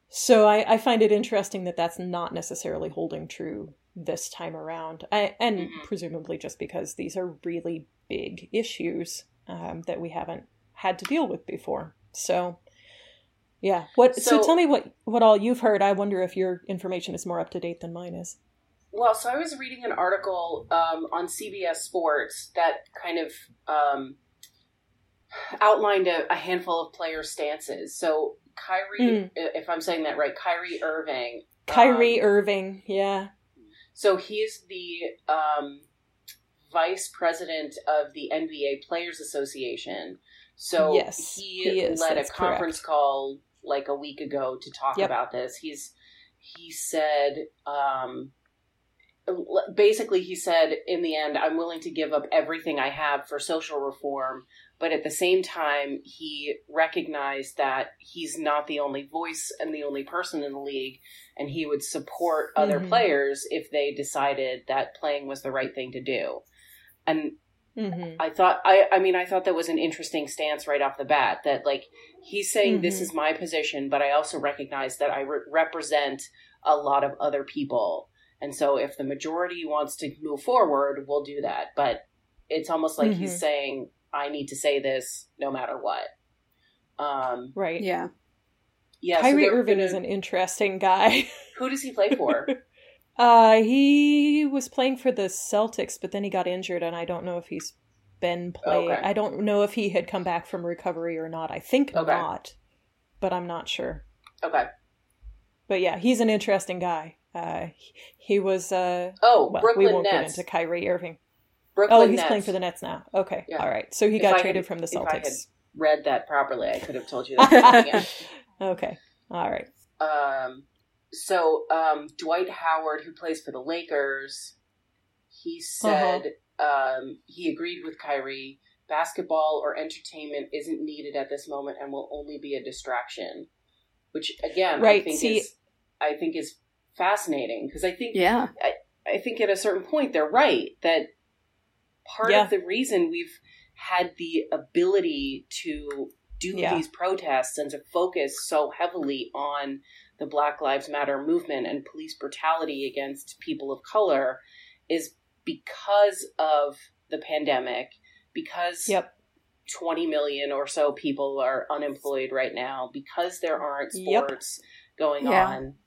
so I, I find it interesting that that's not necessarily holding true this time around I, and Mhm. presumably just because these are really big issues um, that we haven't had to deal with before so yeah what so, So- tell me what what all you've heard i wonder if your information is more up to date than mine is Well, so I was reading an article um, on CBS Sports that kind of um, outlined a, a handful of player stances. So Kyrie, if I'm saying that right, Kyrie Irving. kyrie um, irving yeah So he's the um, vice president of the NBA Players Association. So Yes, he, he is, led a conference correct. call like a week ago to talk Yep. about this. He's he said um, basically he said in the end I'm willing to give up everything I have for social reform, but at the same time he recognized that he's not the only voice and the only person in the league and he would support other Mhm. players if they decided that playing was the right thing to do. And hmm I thought I I mean I thought that was an interesting stance right off the bat that like he's saying this Mhm. is my position but I also recognize that I re- represent a lot of other people and so if the majority wants to move forward we'll do that but it's almost like he's Mhm. saying I need to say this no matter what. Um right Yeah. yeah so kyrie they're irving gonna- is an interesting guy who does he play for? Uh, he was playing for the Celtics, but then he got injured, and I don't know if he's been playing. Okay. I don't know if he had come back from recovery or not. I think Okay. not, but I'm not sure. okay. But yeah, he's an interesting guy. Uh, he, he was. Uh, Oh, well, Brooklyn we won't Nets. get into Kyrie Irving. Brooklyn Oh, he's Nets. playing for the Nets now. Okay, Yeah. all right. So he If got I had- traded from the if I had- Celtics. read that properly I could have told you that. Okay, all right. Um, so um, Dwight Howard, who plays for the Lakers, he said um, he agreed with Kyrie. Basketball or entertainment isn't needed at this moment and will only be a distraction. Which again, I Right, think see- is I think is fascinating because I think Yeah. I think at a certain point they're right that part Yeah. of the reason we've had the ability to do Yeah. these protests and to focus so heavily on the Black Lives Matter movement and police brutality against people of color is because of the pandemic, because Yep. 20 million or so people are unemployed right now, because there aren't Yep. sports going Yeah. on.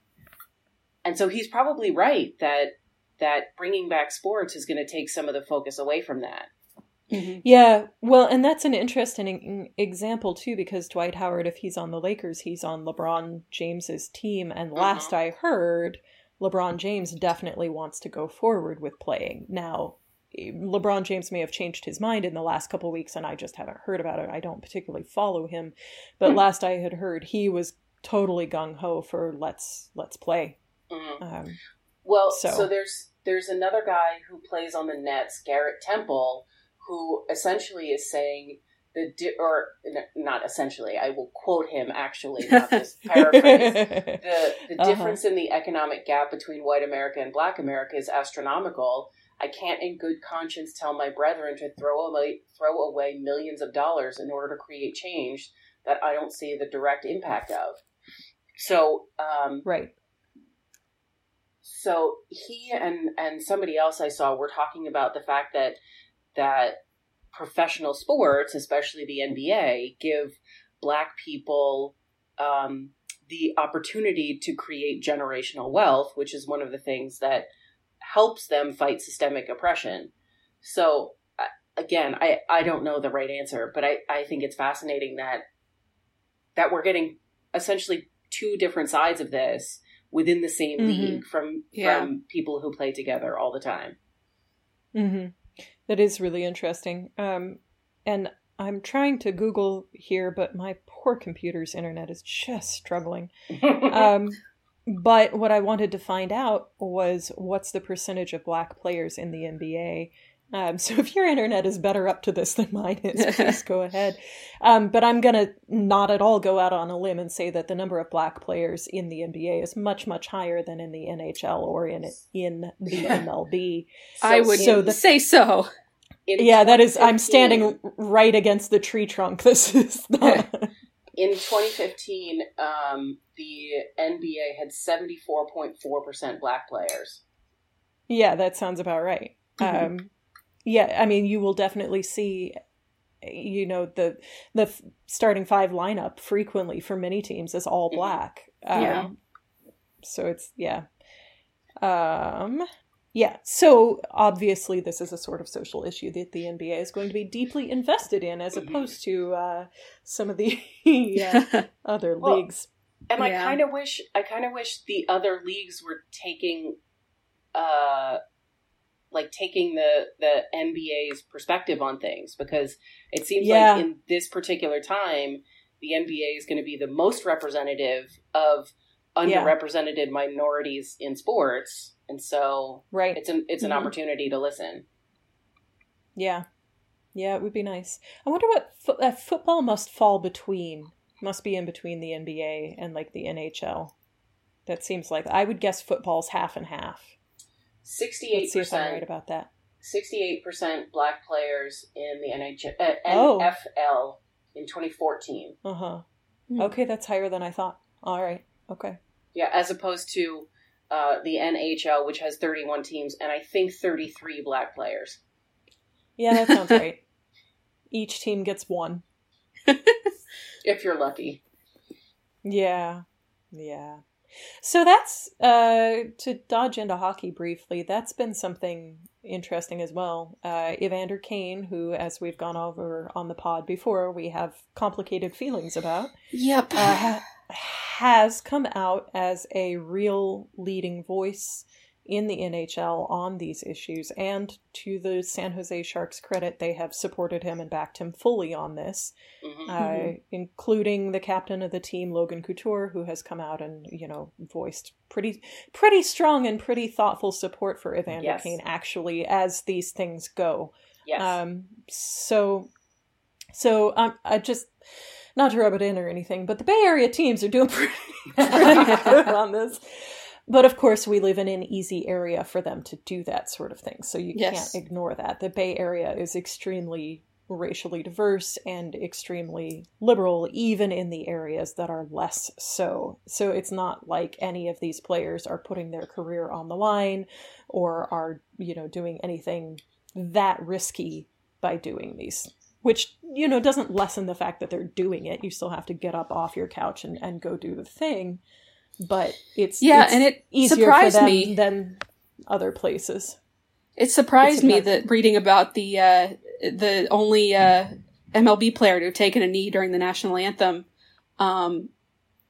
And so he's probably right that that bringing back sports is going to take some of the focus away from that. Mm-hmm. Yeah, well, and that's an interesting example too, because Dwight Howard, if he's on the Lakers, he's on LeBron James's team, and last uh-huh. I heard, LeBron James definitely wants to go forward with playing. Now, LeBron James may have changed his mind in the last couple weeks, and I just haven't heard about it. I don't particularly follow him, but mm-hmm. last I had heard, he was totally gung ho for let's let's play. Mm-hmm. Um, well, so. so there's there's another guy who plays on the Nets, Garrett Temple, who essentially is saying the di- or not essentially i will quote him actually not just paraphrase the, the uh-huh. difference in the economic gap between white america and black america is astronomical i can't in good conscience tell my brethren to throw away throw away millions of dollars in order to create change that i don't see the direct impact of so um, right so he and and somebody else i saw were talking about the fact that that professional sports, especially the NBA, give black people um, the opportunity to create generational wealth, which is one of the things that helps them fight systemic oppression. So, again, I, I don't know the right answer, but I, I think it's fascinating that that we're getting essentially two different sides of this within the same mm-hmm. league from yeah. from people who play together all the time. Mm-hmm. That is really interesting. Um, and I'm trying to Google here, but my poor computer's internet is just struggling. um, but what I wanted to find out was what's the percentage of black players in the NBA. Um, so if your internet is better up to this than mine is, please go ahead. Um, but I'm going to not at all go out on a limb and say that the number of black players in the NBA is much, much higher than in the NHL or in in the MLB. So, I would so the, say so. yeah, that is. I'm standing right against the tree trunk. This is not. in 2015, um, the NBA had 74.4% black players. Yeah, that sounds about right. Mm-hmm. Um, yeah, I mean, you will definitely see, you know, the the starting five lineup frequently for many teams is all mm-hmm. black. Um, yeah. So it's yeah. Um, yeah. So obviously, this is a sort of social issue that the NBA is going to be deeply invested in, as mm-hmm. opposed to uh, some of the uh, other well, leagues. And yeah. I kind of wish, I kind of wish the other leagues were taking uh, like taking the the NBA's perspective on things because it seems yeah. like in this particular time the NBA is going to be the most representative of underrepresented yeah. minorities in sports and so right it's an it's an mm-hmm. opportunity to listen yeah yeah it would be nice i wonder what fo- uh, football must fall between must be in between the nba and like the nhl that seems like i would guess football's half and half Sixty-eight percent right about that. Sixty-eight percent black players in the NHL, uh, oh. NFL in 2014. Uh huh. Hmm. Okay, that's higher than I thought. All right. Okay. Yeah, as opposed to uh, the NHL, which has 31 teams, and I think 33 black players. Yeah, that sounds right. Each team gets one. if you're lucky. Yeah. Yeah. So that's uh, to dodge into hockey briefly. That's been something interesting as well. Uh, Evander Kane, who, as we've gone over on the pod before, we have complicated feelings about. Yep, uh, has come out as a real leading voice in the NHL on these issues. And to the San Jose Sharks' credit, they have supported him and backed him fully on this, mm-hmm. uh, including the captain of the team, Logan Couture, who has come out and you know voiced pretty pretty strong and pretty thoughtful support for Evander yes. Kane. Actually, as these things go. Yes. Um. So, so um, I just not to rub it in or anything, but the Bay Area teams are doing pretty, pretty good on this. But of course, we live in an easy area for them to do that sort of thing. So you yes. can't ignore that. The Bay Area is extremely racially diverse and extremely liberal, even in the areas that are less so. So it's not like any of these players are putting their career on the line or are, you know, doing anything that risky by doing these. Which, you know, doesn't lessen the fact that they're doing it. You still have to get up off your couch and, and go do the thing but it's yeah, it's and it surprised me than other places. It surprised me that reading about the uh, the only uh, MLB player to have taken a knee during the national anthem. Um,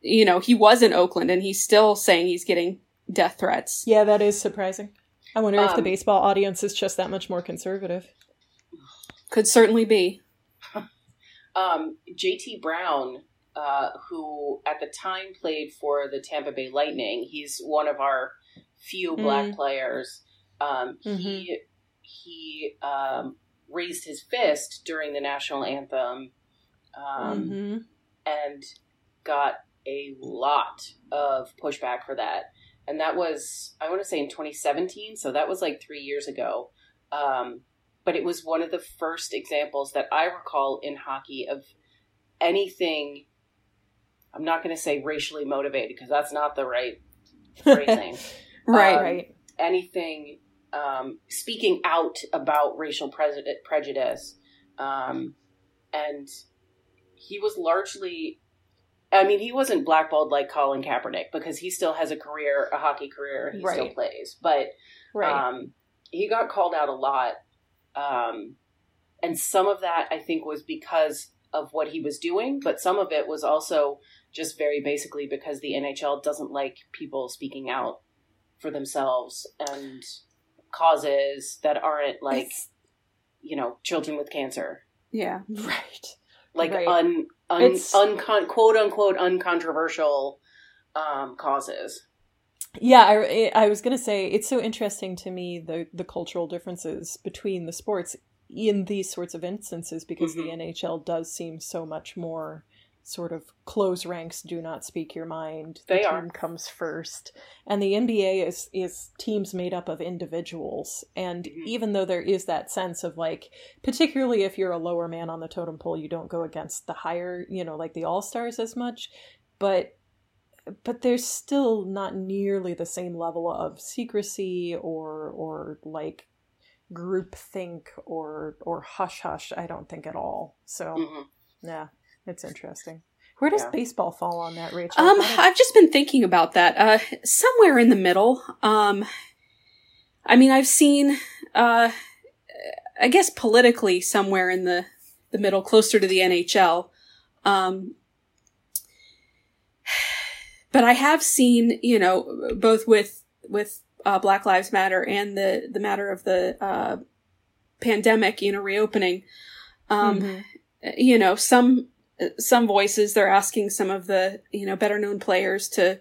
you know, he was in Oakland, and he's still saying he's getting death threats. Yeah, that is surprising. I wonder if the Um, baseball audience is just that much more conservative. Could certainly be. Um, JT Brown, uh, who at the time played for the Tampa Bay Lightning, he's one of our few black Mm. players. Um, He he um, raised his fist during the national anthem um, hmm and got a lot of pushback for that. And that was, I want to say, in 2017. So that was like three years ago. Um, but it was one of the first examples that I recall in hockey of anything. I'm not going to say racially motivated because that's not the right phrasing. Right. Um, right. anything um, speaking out about racial pre- prejudice. Um, and he was largely, I mean, he wasn't blackballed like Colin Kaepernick because he still has a career, a hockey career, he still plays. But Right. um, he got called out a lot. Um, and some of that, I think, was because of what he was doing, but some of it was also just very basically because the NHL doesn't like people speaking out for themselves and causes that aren't like, It's- you know, children with cancer. yeah. right. Like Right. un, un, It's- uncon, quote unquote uncontroversial um, causes. Yeah, I, I was going to say it's so interesting to me the the cultural differences between the sports in these sorts of instances because Mhm. the NHL does seem so much more sort of close ranks, do not speak your mind. They the are. team comes first, and the NBA is is teams made up of individuals. And Mhm. even though there is that sense of like, particularly if you're a lower man on the totem pole, you don't go against the higher, you know, like the all stars as much, but but there's still not nearly the same level of secrecy or or like groupthink or or hush hush i don't think at all so Mhm. yeah it's interesting where does Yeah. baseball fall on that rachel Um, How do- I've just been thinking about that. Uh, somewhere in the middle. Um, I mean, I've seen, uh, I guess politically somewhere in the the middle, closer to the NHL. Um, but I have seen, you know, both with with uh, Black Lives Matter and the the matter of the uh, pandemic, you know, reopening. Um, Mhm. you know some some voices they're asking some of the you know better known players to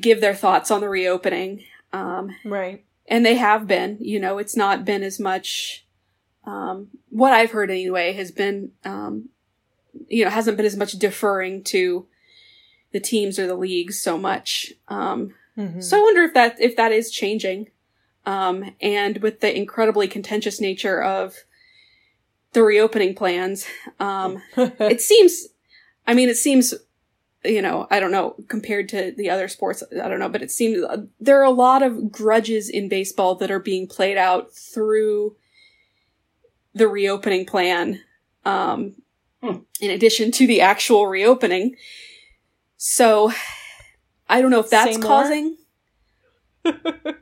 give their thoughts on the reopening um right and they have been you know it's not been as much um what i've heard anyway has been um you know hasn't been as much deferring to the teams or the leagues so much um Mhm. so I wonder if that if that is changing, um, and with the incredibly contentious nature of the reopening plans, um, it seems. I mean, it seems. You know, I don't know compared to the other sports. I don't know, but it seems uh, there are a lot of grudges in baseball that are being played out through the reopening plan. Um, Hmm. in addition to the actual reopening, so I don't know if that's causing. Uh,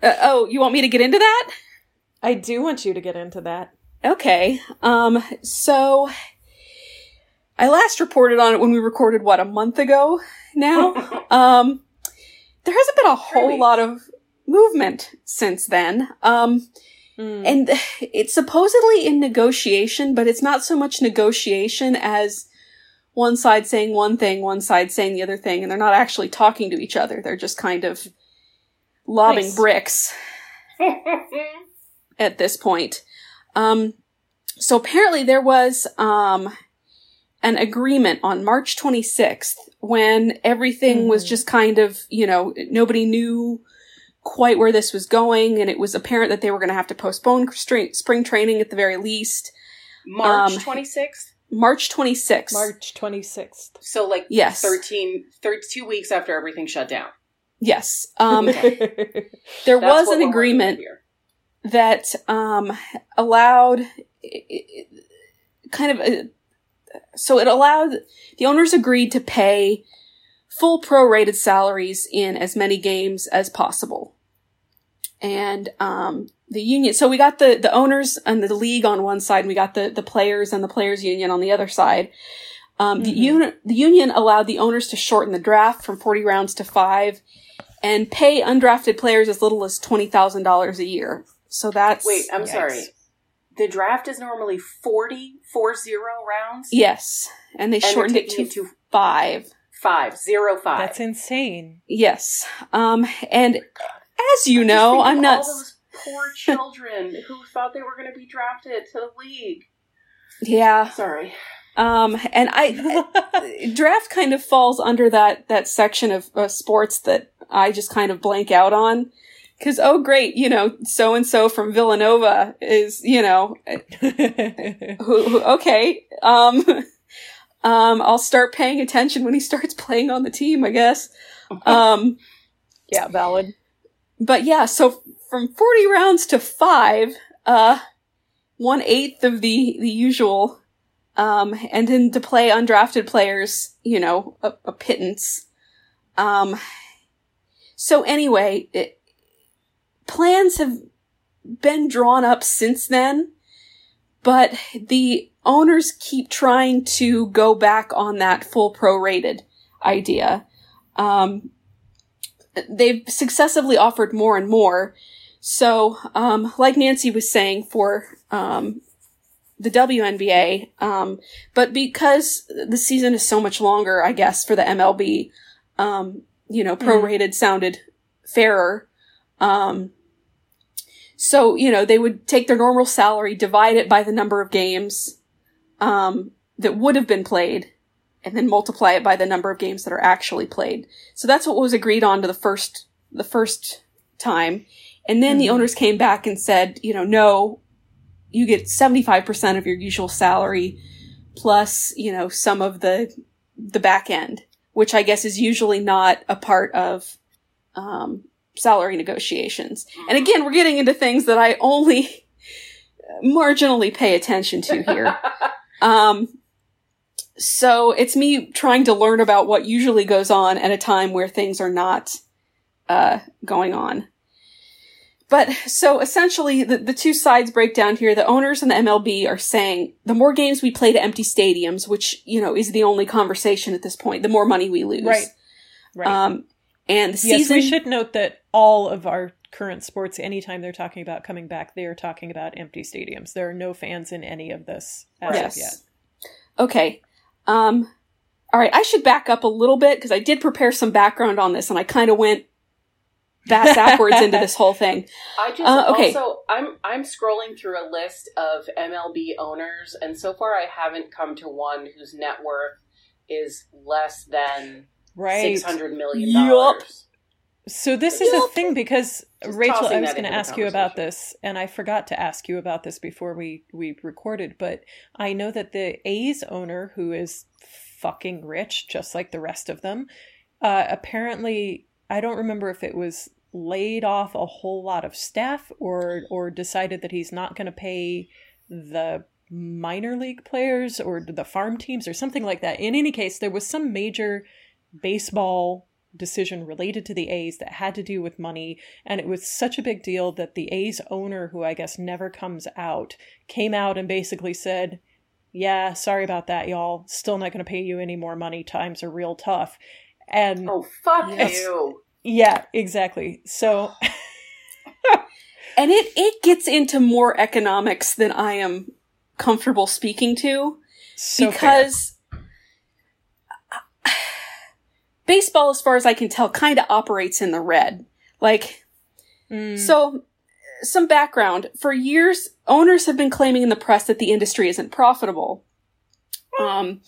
oh, you want me to get into that? i do want you to get into that Okay. Um, so I last reported on it when we recorded what a month ago now. um, there hasn't been a whole Really? lot of movement since then. Um, Mm. and it's supposedly in negotiation, but it's not so much negotiation as one side saying one thing, one side saying the other thing, and they're not actually talking to each other. They're just kind of lobbing Nice. bricks at this point. Um, so apparently there was um, an agreement on March 26th when everything was Mhm. just kind of, you know, nobody knew quite where this was going, and it was apparent that they were going to have to postpone spring, spring training at the very least. March Um, 26th. March 26th. march 26th So like Yes. 13, 32 weeks after everything shut down. Yes. Um, there was an agreement that um, allowed i- i- kind of a, so it allowed the owners agreed to pay full prorated salaries in as many games as possible and um, the union. So we got the the owners and the league on one side, and we got the the players and the players union on the other side. Um, The Mhm. union the union allowed the owners to shorten the draft from forty rounds to five, and pay undrafted players as little as twenty thousand dollars a year. So that's Wait, I'm Yikes. sorry. The draft is normally 40, four zero rounds. yes, and they And shortened it to it to five. five, zero five. That's insane. Yes, um, and as you know, I'm of not. All poor children who thought they were going to be drafted to the league. Yeah, Sorry. um, and I draft kind of falls under that that section of uh, sports that I just kind of blank out on. Cause oh great, you know, so and so from Villanova is, you know, who, who okay, um, um, I'll start paying attention when he starts playing on the team, I guess. Um, yeah, valid. but yeah, so from 40 rounds to five, uh, one eighth of the, the usual, um, and then to play undrafted players, you know, a, a pittance. Um, so anyway, it, plans have been drawn up since then, but the owners keep trying to go back on that full prorated idea. Um, they've successively offered more and more. So, um, like Nancy was saying for um, the WNBA, um, but because the season is so much longer, I guess for the MLB, um, you know, prorated sounded fairer. Um, so you know they would take their normal salary, divide it by the number of games um, that would have been played, and then multiply it by the number of games that are actually played. So that's what was agreed on to the first the first time. And then the Mhm. owners came back and said, you know, no, you get 75% of your usual salary plus, you know, some of the the back end, which I guess is usually not a part of um, salary negotiations. And again, we're getting into things that I only marginally pay attention to here. Um, so it's me trying to learn about what usually goes on at a time where things are not uh, going on. But so essentially, the, the two sides break down here. The owners and the MLB are saying the more games we play to empty stadiums, which you know is the only conversation at this point, the more money we lose. Right. Right. Um, and the yes, season. we should note that all of our current sports, anytime they're talking about coming back, they are talking about empty stadiums. There are no fans in any of this as Yes. of yet. Okay. Um, all right. I should back up a little bit because I did prepare some background on this, and I kind of went bass backwards into this whole thing. I just Uh, okay. also I'm I'm scrolling through a list of MLB owners, and so far I haven't come to one whose net worth is less than Right. six hundred million Yup. dollars. So this is a thing because Just Rachel, I was going to ask you about this, and I forgot to ask you about this before we we recorded. But I know that the A's owner, who is fucking rich, just like the rest of them, uh, apparently I don't remember if it was laid off a whole lot of staff or or decided that he's not going to pay the minor league players or the farm teams or something like that. In any case, there was some major baseball decision related to the A's that had to do with money. And it was such a big deal that the A's owner, who I guess never comes out, came out and basically said, Yeah, sorry about that, y'all. Still not going to pay you any more money. Times are real tough. And Oh fuck Yes. you! Yeah, exactly. So, And it, it gets into more economics than I am comfortable speaking to so fair. because baseball, as far as I can tell, kind of operates in the red. Like, Mm, So, some background. For years, owners have been claiming in the press that the industry isn't profitable. Um,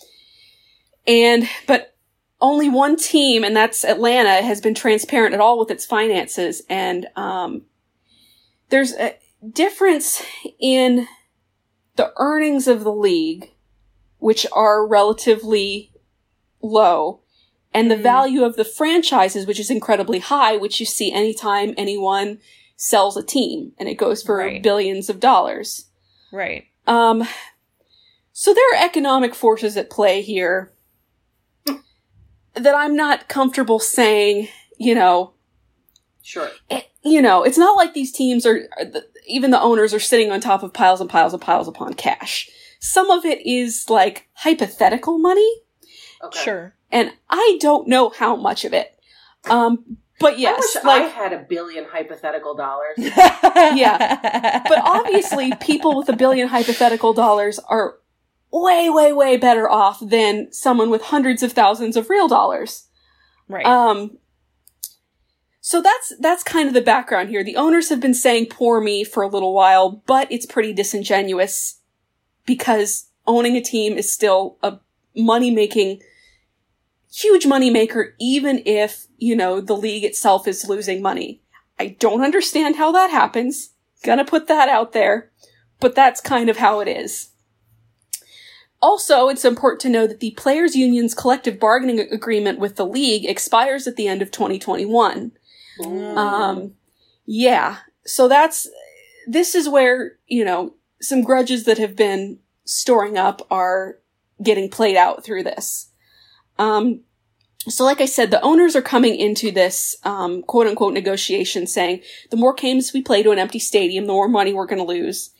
and, but only one team, and that's Atlanta, has been transparent at all with its finances. And, um, there's a difference in the earnings of the league, which are relatively low, and the Mm. value of the franchises, which is incredibly high, which you see anytime anyone sells a team, and it goes for Right. billions of dollars. right. Um, so there are economic forces at play here that I'm not comfortable saying, you know, Sure. it- you know, it's not like these teams are, are the, even the owners are sitting on top of piles and piles and piles upon cash. Some of it is like hypothetical money, Okay. Sure. and I don't know how much of it. Um, but yes, I wish like I had a billion hypothetical dollars. yeah. but obviously people with a billion hypothetical dollars are way way way better off than someone with hundreds of thousands of real dollars. Right. um so that's that's kind of the background here. The owners have been saying poor me for a little while but it's pretty disingenuous because owning a team is still a money making huge money maker even if you know the league itself is losing money. I don't understand how that happens. Gonna put that out there but that's kind of how it is also, it's important to know that the Players Union's collective bargaining agreement with the league expires at the end of 2021. Um, yeah. So that's, this is where, you know, some grudges that have been storing up are getting played out through this. Um, so like I said, the owners are coming into this, um, quote unquote negotiation saying the more games we play to an empty stadium, the more money we're going to lose.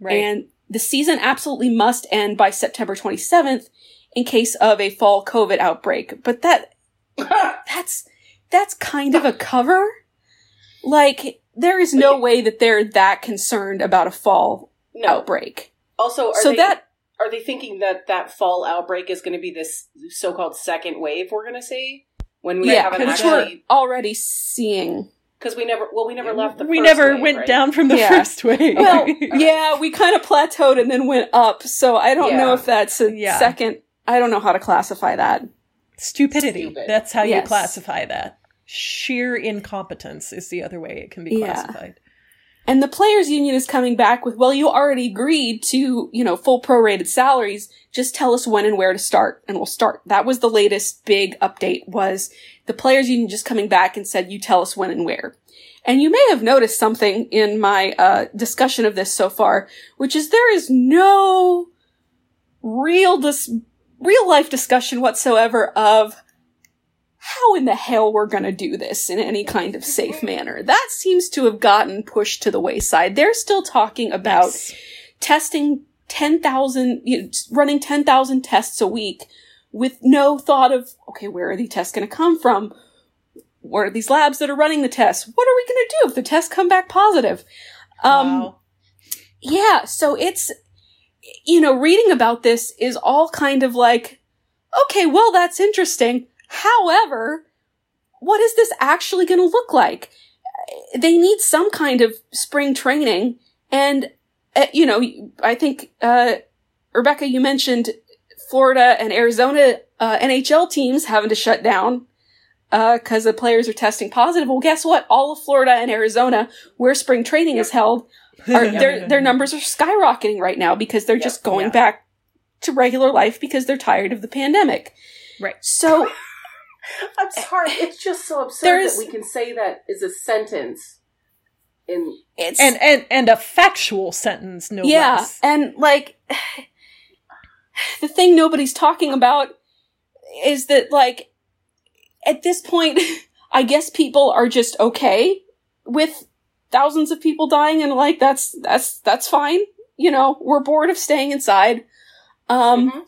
right. And the season absolutely must end by September 27th in case of a fall COVID outbreak. But that, that's, that's kind of a cover. Like, there is no way that they're that concerned about a fall no. outbreak. Also, are So they, that, are they thinking that that fall outbreak is going to be this so-called second wave? We're going to see when we yeah, haven't actually already seeing. Because we never well we never left the we first never wave, went right? down from the Yeah. first wave. Well, yeah, we kind of plateaued and then went up. So I don't know if that's a Yeah. second. I don't know how to classify that. Stupidity. Stupid. That's how you classify that. Sheer incompetence is the other way it can be Yeah. classified. And the players union is coming back with, well, you already agreed to, you know, full prorated salaries. Just tell us when and where to start and we'll start. That was the latest big update was the players union just coming back and said, you tell us when and where. And you may have noticed something in my, uh, discussion of this so far, which is there is no real dis- real life discussion whatsoever of how in the hell we're going to do this in any kind of safe manner. That seems to have gotten pushed to the wayside. They're still talking about Nice. testing 10,000, you know, running 10,000 tests a week with no thought of, okay, where are the tests going to come from? Where are these labs that are running the tests? What are we going to do if the tests come back positive? Um, wow. yeah, so it's, you know, reading about this is all kind of like, okay, well, that's interesting. However, what is this actually going to look like? They need some kind of spring training. And, uh, you know, I think, uh, Rebecca, you mentioned Florida and Arizona, uh, NHL teams having to shut down, uh, cause the players are testing positive. Well, guess what? All of Florida and Arizona, where spring training is held, are, their, their numbers are skyrocketing right now because they're Yep. just going Yeah. back to regular life because they're tired of the pandemic. Right. So, I'm sorry, it's just so absurd There's- that we can say that is a sentence in it's, and and and a factual sentence, no yeah, less. and like, the thing nobody's talking about is that, like, at this point, I guess people are just okay with thousands of people dying and like, that's, that's, that's fine. You know, we're bored of staying inside. Um, Mhm.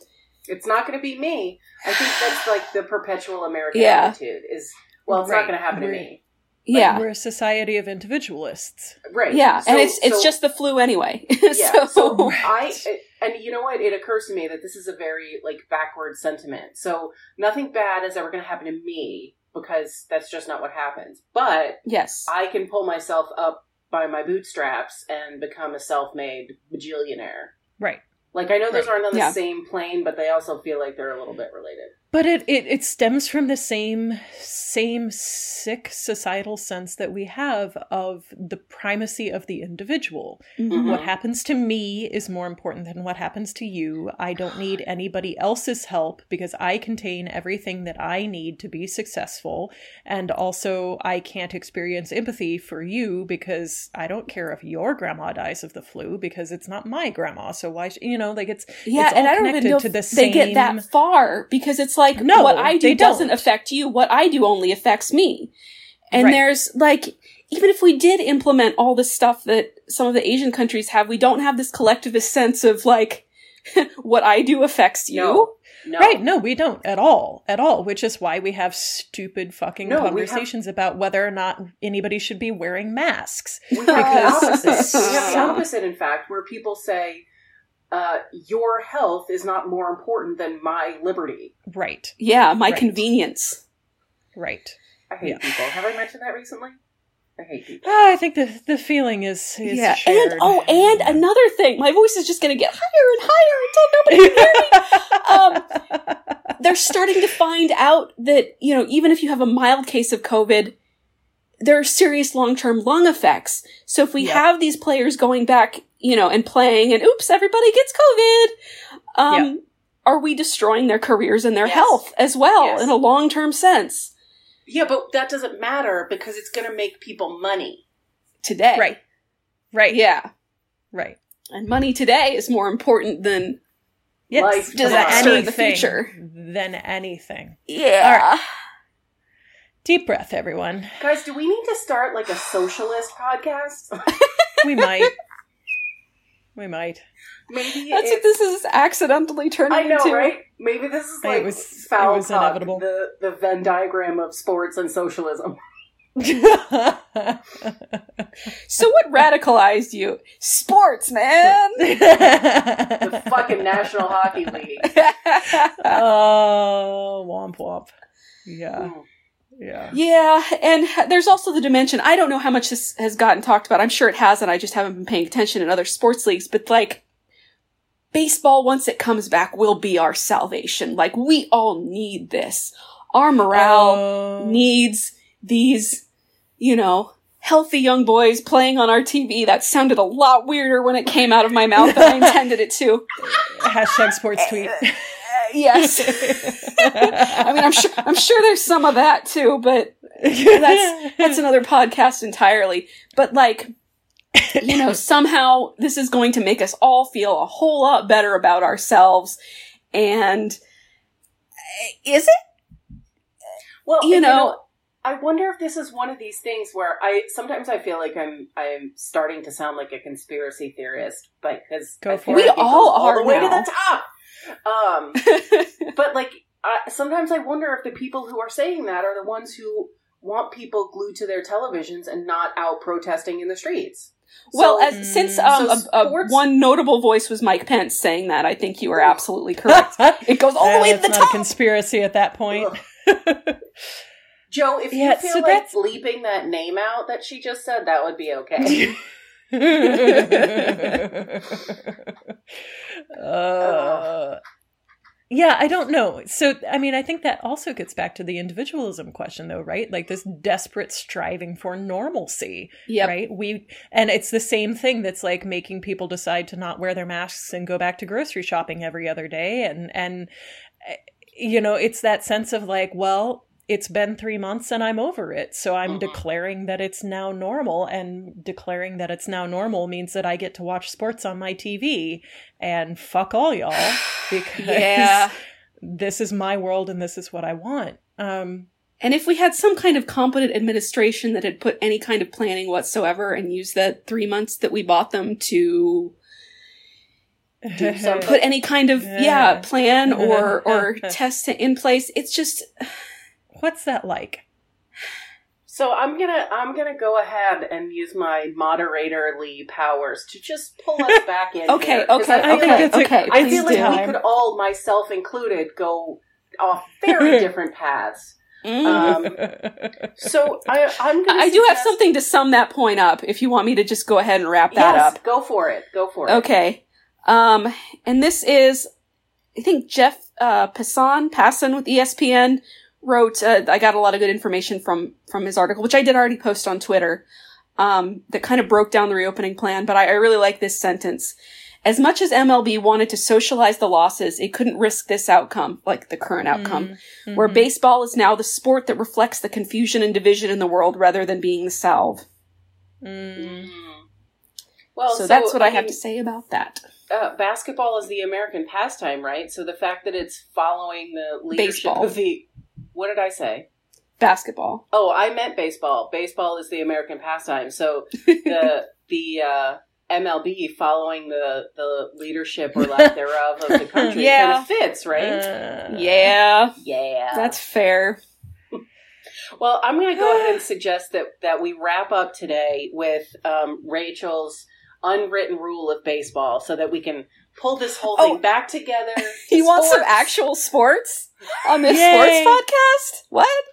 It's not going to be me. I think that's like the perpetual American Yeah. attitude is, well, it's Right. not going to happen to Right. me. yeah. We're a society of individualists. Right. Yeah, So- and it's it's so- just the flu anyway. yeah. So, so, I and you know what? It occurs to me that this is a very like backward sentiment. So nothing bad is ever going to happen to me because that's just not what happens. But yes, I can pull myself up by my bootstraps and become a self-made bajillionaire. Right. Like I know those Right. aren't on the Yeah. same plane, but they also feel like they're a little bit related. But it, it, it stems from the same same sick societal sense that we have of the primacy of the individual. Mhm. What happens to me is more important than what happens to you. I don't need anybody else's help because I contain everything that I need to be successful. And also, I can't experience empathy for you because I don't care if your grandma dies of the flu because it's not my grandma. So why, sh- you know, like it's yeah, it's and I don't even know if the they get that same- far because it's like No, what I do they doesn't don't. affect you. What I do only affects me, And Right. there's like, even if we did implement all the stuff that some of the Asian countries have, we don't have this collectivist sense of like, what I do affects you. No. No. Right, no, we don't at all, at all, which is why we have stupid fucking No, we have- conversations about whether or not anybody should be wearing masks. We have Because- the opposite. We have the opposite, in fact, where people say, uh, "Your health is not more important than my liberty." Right, Yeah, my Right. convenience. right. I hate Yeah. people. Have I mentioned that recently? I hate people. Ah, I think the the feeling is, is yeah, shared. and oh, and another thing, my voice is just going to get higher and higher until nobody can hear me. Um, they're starting to find out that you know, even if you have a mild case of COVID, there are serious long-term lung effects. So if we Yep. have these players going back, you know, and playing, and oops, everybody gets COVID, um, are we destroying their careers and their Yes. health as well Yes. in a long-term sense Yeah, but that doesn't matter because it's going to make people money. today? right, right, Yeah, right. and money today is more important than Yes, Life than disaster in the future. Than anything. yeah. Deep breath, everyone. Guys, do we need to start like a socialist podcast? We might. We might. Maybe That's what this is accidentally turning I know, into. right? Maybe this is It like was- it was talk, inevitable. the the Venn diagram of sports and socialism. So what radicalized you? Sports, man. The fucking National Hockey League. oh, womp womp. Yeah, Mm. Yeah. yeah, and there's also the dimension. I don't know how much this has gotten talked about. I'm sure it hasn't. I just haven't been paying attention in other sports leagues. But like, baseball, once it comes back, will be our salvation. Like, we all need this. Our morale Oh. needs these, you know, healthy young boys playing on our TV. That sounded a lot weirder when it came out of my mouth than I intended it to. Hashtag sports tweet. yes. I mean, I'm sure I'm sure there's some of that too, but that's that's another podcast entirely. But like, you know, somehow this is going to make us all feel a whole lot better about ourselves. And is it? Well, You know- I wonder if this is one of these things where I sometimes I feel like I'm I'm starting to sound like a conspiracy theorist, but because Go I for feel it. like We all goes all are the way to the top. Um, but like uh, sometimes I wonder if the people who are saying that are the ones who want people glued to their televisions and not out protesting in the streets. well, So- as since um, So a, a, one notable voice was Mike Pence saying that, I think you are absolutely correct. It goes all the way to the not top. a conspiracy at that point. Joe, if Yeah, you feel so like that's- bleeping that name out that she just said, that would be okay. Uh, yeah, I don't know. So, I mean, I think that also gets back to the individualism question, though, right? Like this desperate striving for normalcy, Yep. right? We and it's the same thing that's like making people decide to not wear their masks and go back to grocery shopping every other day, and and eh, you know, it's that sense of like, well, it's been three months and I'm over it. So I'm Mhm. declaring that it's now normal. And declaring that it's now normal means that I get to watch sports on my TV. And fuck all y'all. Because Yeah. this is my world and this is what I want. Um, And if we had some kind of competent administration that had put any kind of planning whatsoever and used that three months that we bought them to put any kind of Yeah. plan or or test in place, it's just what's that like? So I'm gonna I'm gonna go ahead and use my moderatorly powers to just pull us back in. okay, here, okay, I okay, it's okay. I feel like we could all, myself included, go off very different paths. Mm. Um, So I, I'm gonna. I do have something to sum that point up. If you want me to just go ahead and wrap that Yes, up. go for it. Go for it. Okay. Um, and this is, I think Jeff uh, Passan, Passan with ESPN wrote. Uh, I got a lot of good information from from his article, which I did already post on Twitter. Um, that kind of broke down the reopening plan, but I, I really like this sentence. As much as MLB wanted to socialize the losses, it couldn't risk this outcome, like the current outcome, where Mhm. baseball is now the sport that reflects the confusion and division in the world rather than being the salve. Mm. Mm. Well, so, that's what I, have mean, to say about that. uh, basketball is the American pastime, right? So the fact that it's following the leadership Baseball. of the what did I say? basketball. Oh, I meant baseball. Baseball is the American pastime. So the the uh, MLB following the the leadership or lack thereof of the country Yeah. kind of fits, right? Uh, Yeah, yeah. that's fair. Well, I'm going to go ahead and suggest that that we wrap up today with um, Rachel's unwritten rule of baseball, so that we can pull this whole thing Oh. back together. to You want some actual sports on this Yay. sports podcast? What?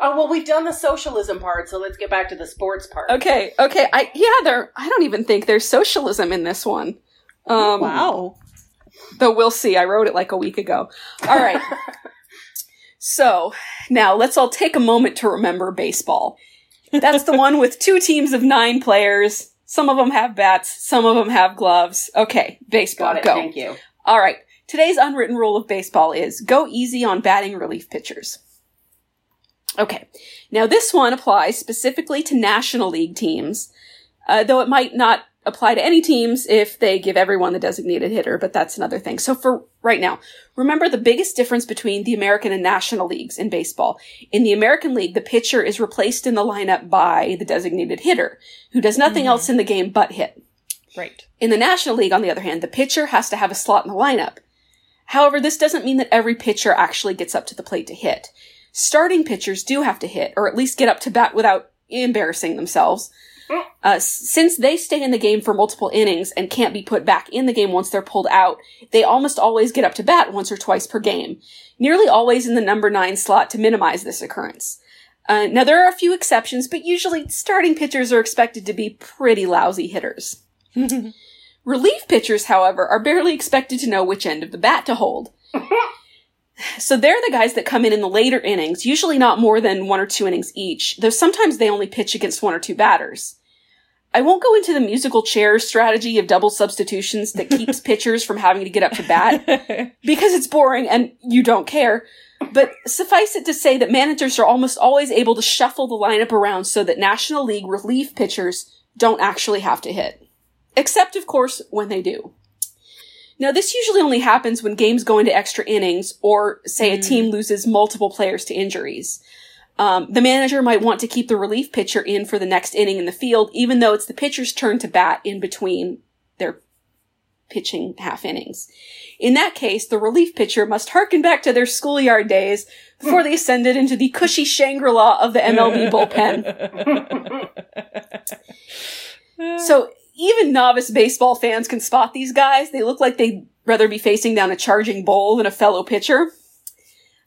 Oh well, we've done the socialism part, so let's get back to the sports part. Okay, okay. I yeah, there. I don't even think there's socialism in this one. Um, wow. Though we'll see. I wrote it like a week ago. All right. so now let's all take a moment to remember baseball. That's the one with two teams of nine players. Some of them have bats. Some of them have gloves. Okay, baseball. Got it. Go. Thank you. All right. Today's unwritten rule of baseball is go easy on batting relief pitchers. Okay. Now this one applies specifically to National League teams, uh, though it might not apply to any teams if they give everyone the designated hitter, but that's another thing. So for right now, remember the biggest difference between the American and National Leagues in baseball. In the American League, the pitcher is replaced in the lineup by the designated hitter, who does nothing mm-hmm. else in the game but hit. Right. In the National League, on the other hand, the pitcher has to have a slot in the lineup. However, this doesn't mean that every pitcher actually gets up to the plate to hit. Starting pitchers do have to hit, or at least get up to bat without embarrassing themselves. Uh, since they stay in the game for multiple innings and can't be put back in the game once they're pulled out, they almost always get up to bat once or twice per game, nearly always in the number nine slot to minimize this occurrence. Uh, now, there are a few exceptions, but usually starting pitchers are expected to be pretty lousy hitters. Relief pitchers, however, are barely expected to know which end of the bat to hold. so they're the guys that come in in the later innings, usually not more than one or two innings each, though sometimes they only pitch against one or two batters. I won't go into the musical chairs strategy of double substitutions that keeps pitchers from having to get up to bat because it's boring and you don't care. But suffice it to say that managers are almost always able to shuffle the lineup around so that National League relief pitchers don't actually have to hit. Except, of course, when they do. Now, this usually only happens when games go into extra innings or, say, a team loses multiple players to injuries. Um, the manager might want to keep the relief pitcher in for the next inning in the field, even though it's the pitcher's turn to bat in between their pitching half innings. In that case, the relief pitcher must harken back to their schoolyard days before they ascended into the cushy Shangri-La of the MLB bullpen. So even novice baseball fans can spot these guys. They look like they'd rather be facing down a charging bull than a fellow pitcher.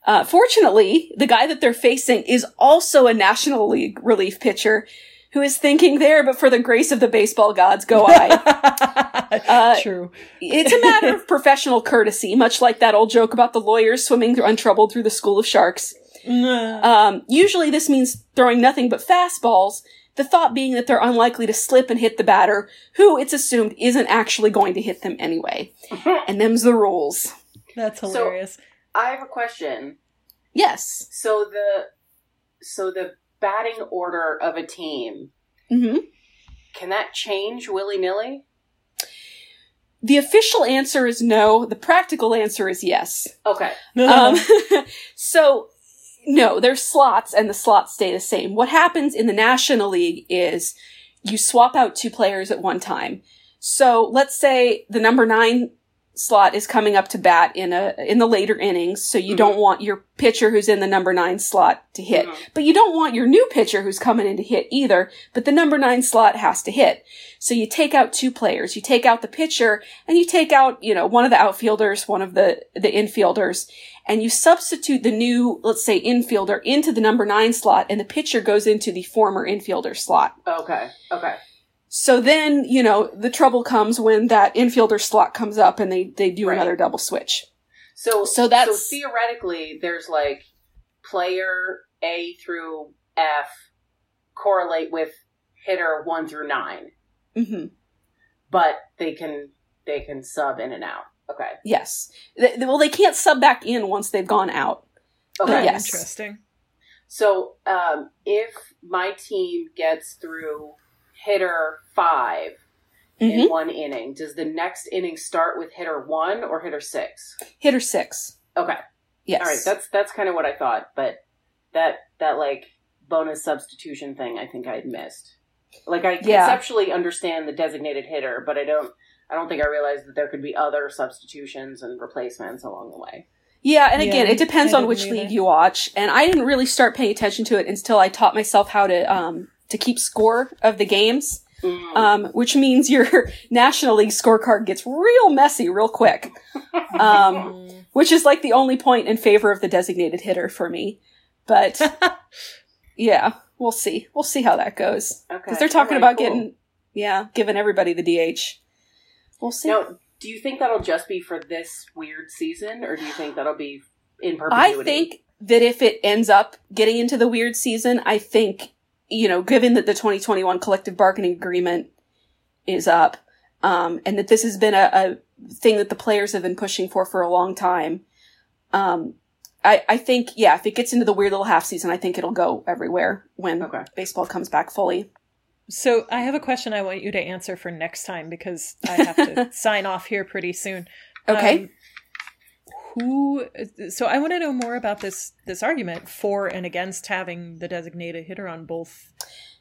Uh, fortunately, the guy that they're facing is also a National League relief pitcher who is thinking there, but for the grace of the baseball gods, go I. Uh, True. it's a matter of professional courtesy, much like that old joke about the lawyers swimming untroubled through the school of sharks. Um, usually this means throwing nothing but fastballs, the thought being that they're unlikely to slip and hit the batter, who it's assumed isn't actually going to hit them anyway. and them's the rules. That's So- hilarious. I have a question. Yes. So the so the batting order of a team hmm can that change willy nilly? The official answer is no. The practical answer is yes. Okay. Um, so, no, there's slots and the slots stay the same. What happens in the National League is you swap out two players at one time. So let's say the number nine slot is coming up to bat in a in the later innings, so you Mhm. don't want your pitcher who's in the number nine slot to hit. Mhm. But you don't want your new pitcher who's coming in to hit either, but the number nine slot has to hit. So you take out two players. You take out the pitcher and you take out, you know, one of the outfielders, one of the, the infielders, and you substitute the new, let's say, infielder into the number nine slot and the pitcher goes into the former infielder slot. Okay. Okay. So then, you know, the trouble comes when that infielder slot comes up and they, they do Right. another double switch. So So that's- so theoretically there's like player A through F correlate with hitter 1 through 9, hmm but they can they can sub in and out. Okay. Yes. Th- th- well, they can't sub back in once they've gone out. Okay. But yes. Interesting. So, um, if my team gets through hitter 5 hmm in one inning, does the next inning start with hitter 1 or hitter 6? Hitter six. Okay. Yes. All right, that's that's kind of what I thought, but that that like bonus substitution thing. I think I'd missed. Like I Yeah. conceptually understand the designated hitter, but I don't. I don't think I realized that there could be other substitutions and replacements along the way. Yeah, and Yeah, again, it depends on which either. league you watch. And I didn't really start paying attention to it until I taught myself how to um to keep score of the games. Mm. Um, which means your National League scorecard gets real messy real quick. Um, which is like the only point in favor of the designated hitter for me. But yeah, we'll see. We'll see how that goes. okay, Because they're talking Alright, about cool. getting, yeah, giving everybody the DH. We'll see. Now, do you think that'll just be for this weird season, or do you think that'll be in perpetuity? I think that if it ends up getting into the weird season, I think, you know, given that the 2021 collective bargaining agreement is up, um, and that this has been a, a thing that the players have been pushing for for a long time, um, I, I think, yeah, if it gets into the weird little half season, I think it'll go everywhere when Okay. baseball comes back fully. So I have a question I want you to answer for next time because I have to sign off here pretty soon. Okay. Um, who? So I want to know more about this this argument for and against having the designated hitter on both.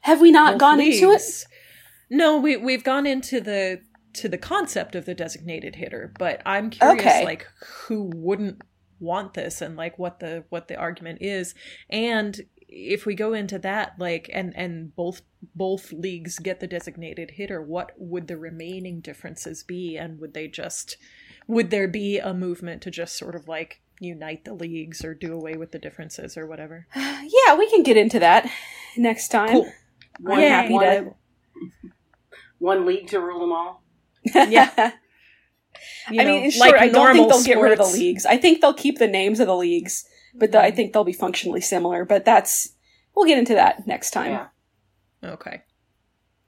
Have we not gone into it? No, we we've gone into the to the concept of the designated hitter, but I'm curious, Okay. like who wouldn't want this and like what the what the argument is, and if we go into that like and and both both leagues get the designated hitter what would the remaining differences be and would they just would there be a movement to just sort of like unite the leagues or do away with the differences or whatever Yeah, we can get into that next time. Cool. one, I'm happy one, to. one league to rule them all. Yeah. You I know, mean, in like I don't think they'll get rid of the leagues. I think they'll keep the names of the leagues, but the, I think they'll be functionally similar. But that's we'll get into that next time. Yeah. okay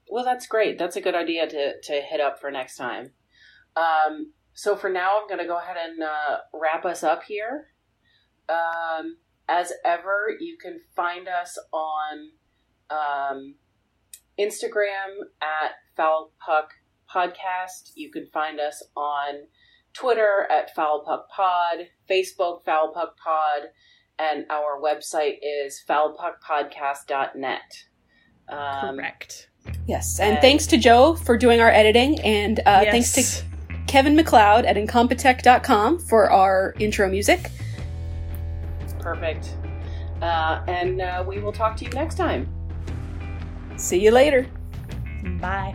Well, that's great. That's a good idea to to hit up for next time. Um, so for now, I'm going to go ahead and uh, wrap us up here. Um, as ever, you can find us on um, Instagram at Foul Puck Podcast. You can find us on Twitter at Foul Puck Pod, Facebook Foul Puck Pod, and our website is foulpuckpodcast.net. Um, correct Yes, and And- thanks to Joe for doing our editing, and uh, yes. thanks to Kevin MacLeod at Incompetech.com for our intro music. Perfect. Uh, and uh, we will talk to you next time. See you later. bye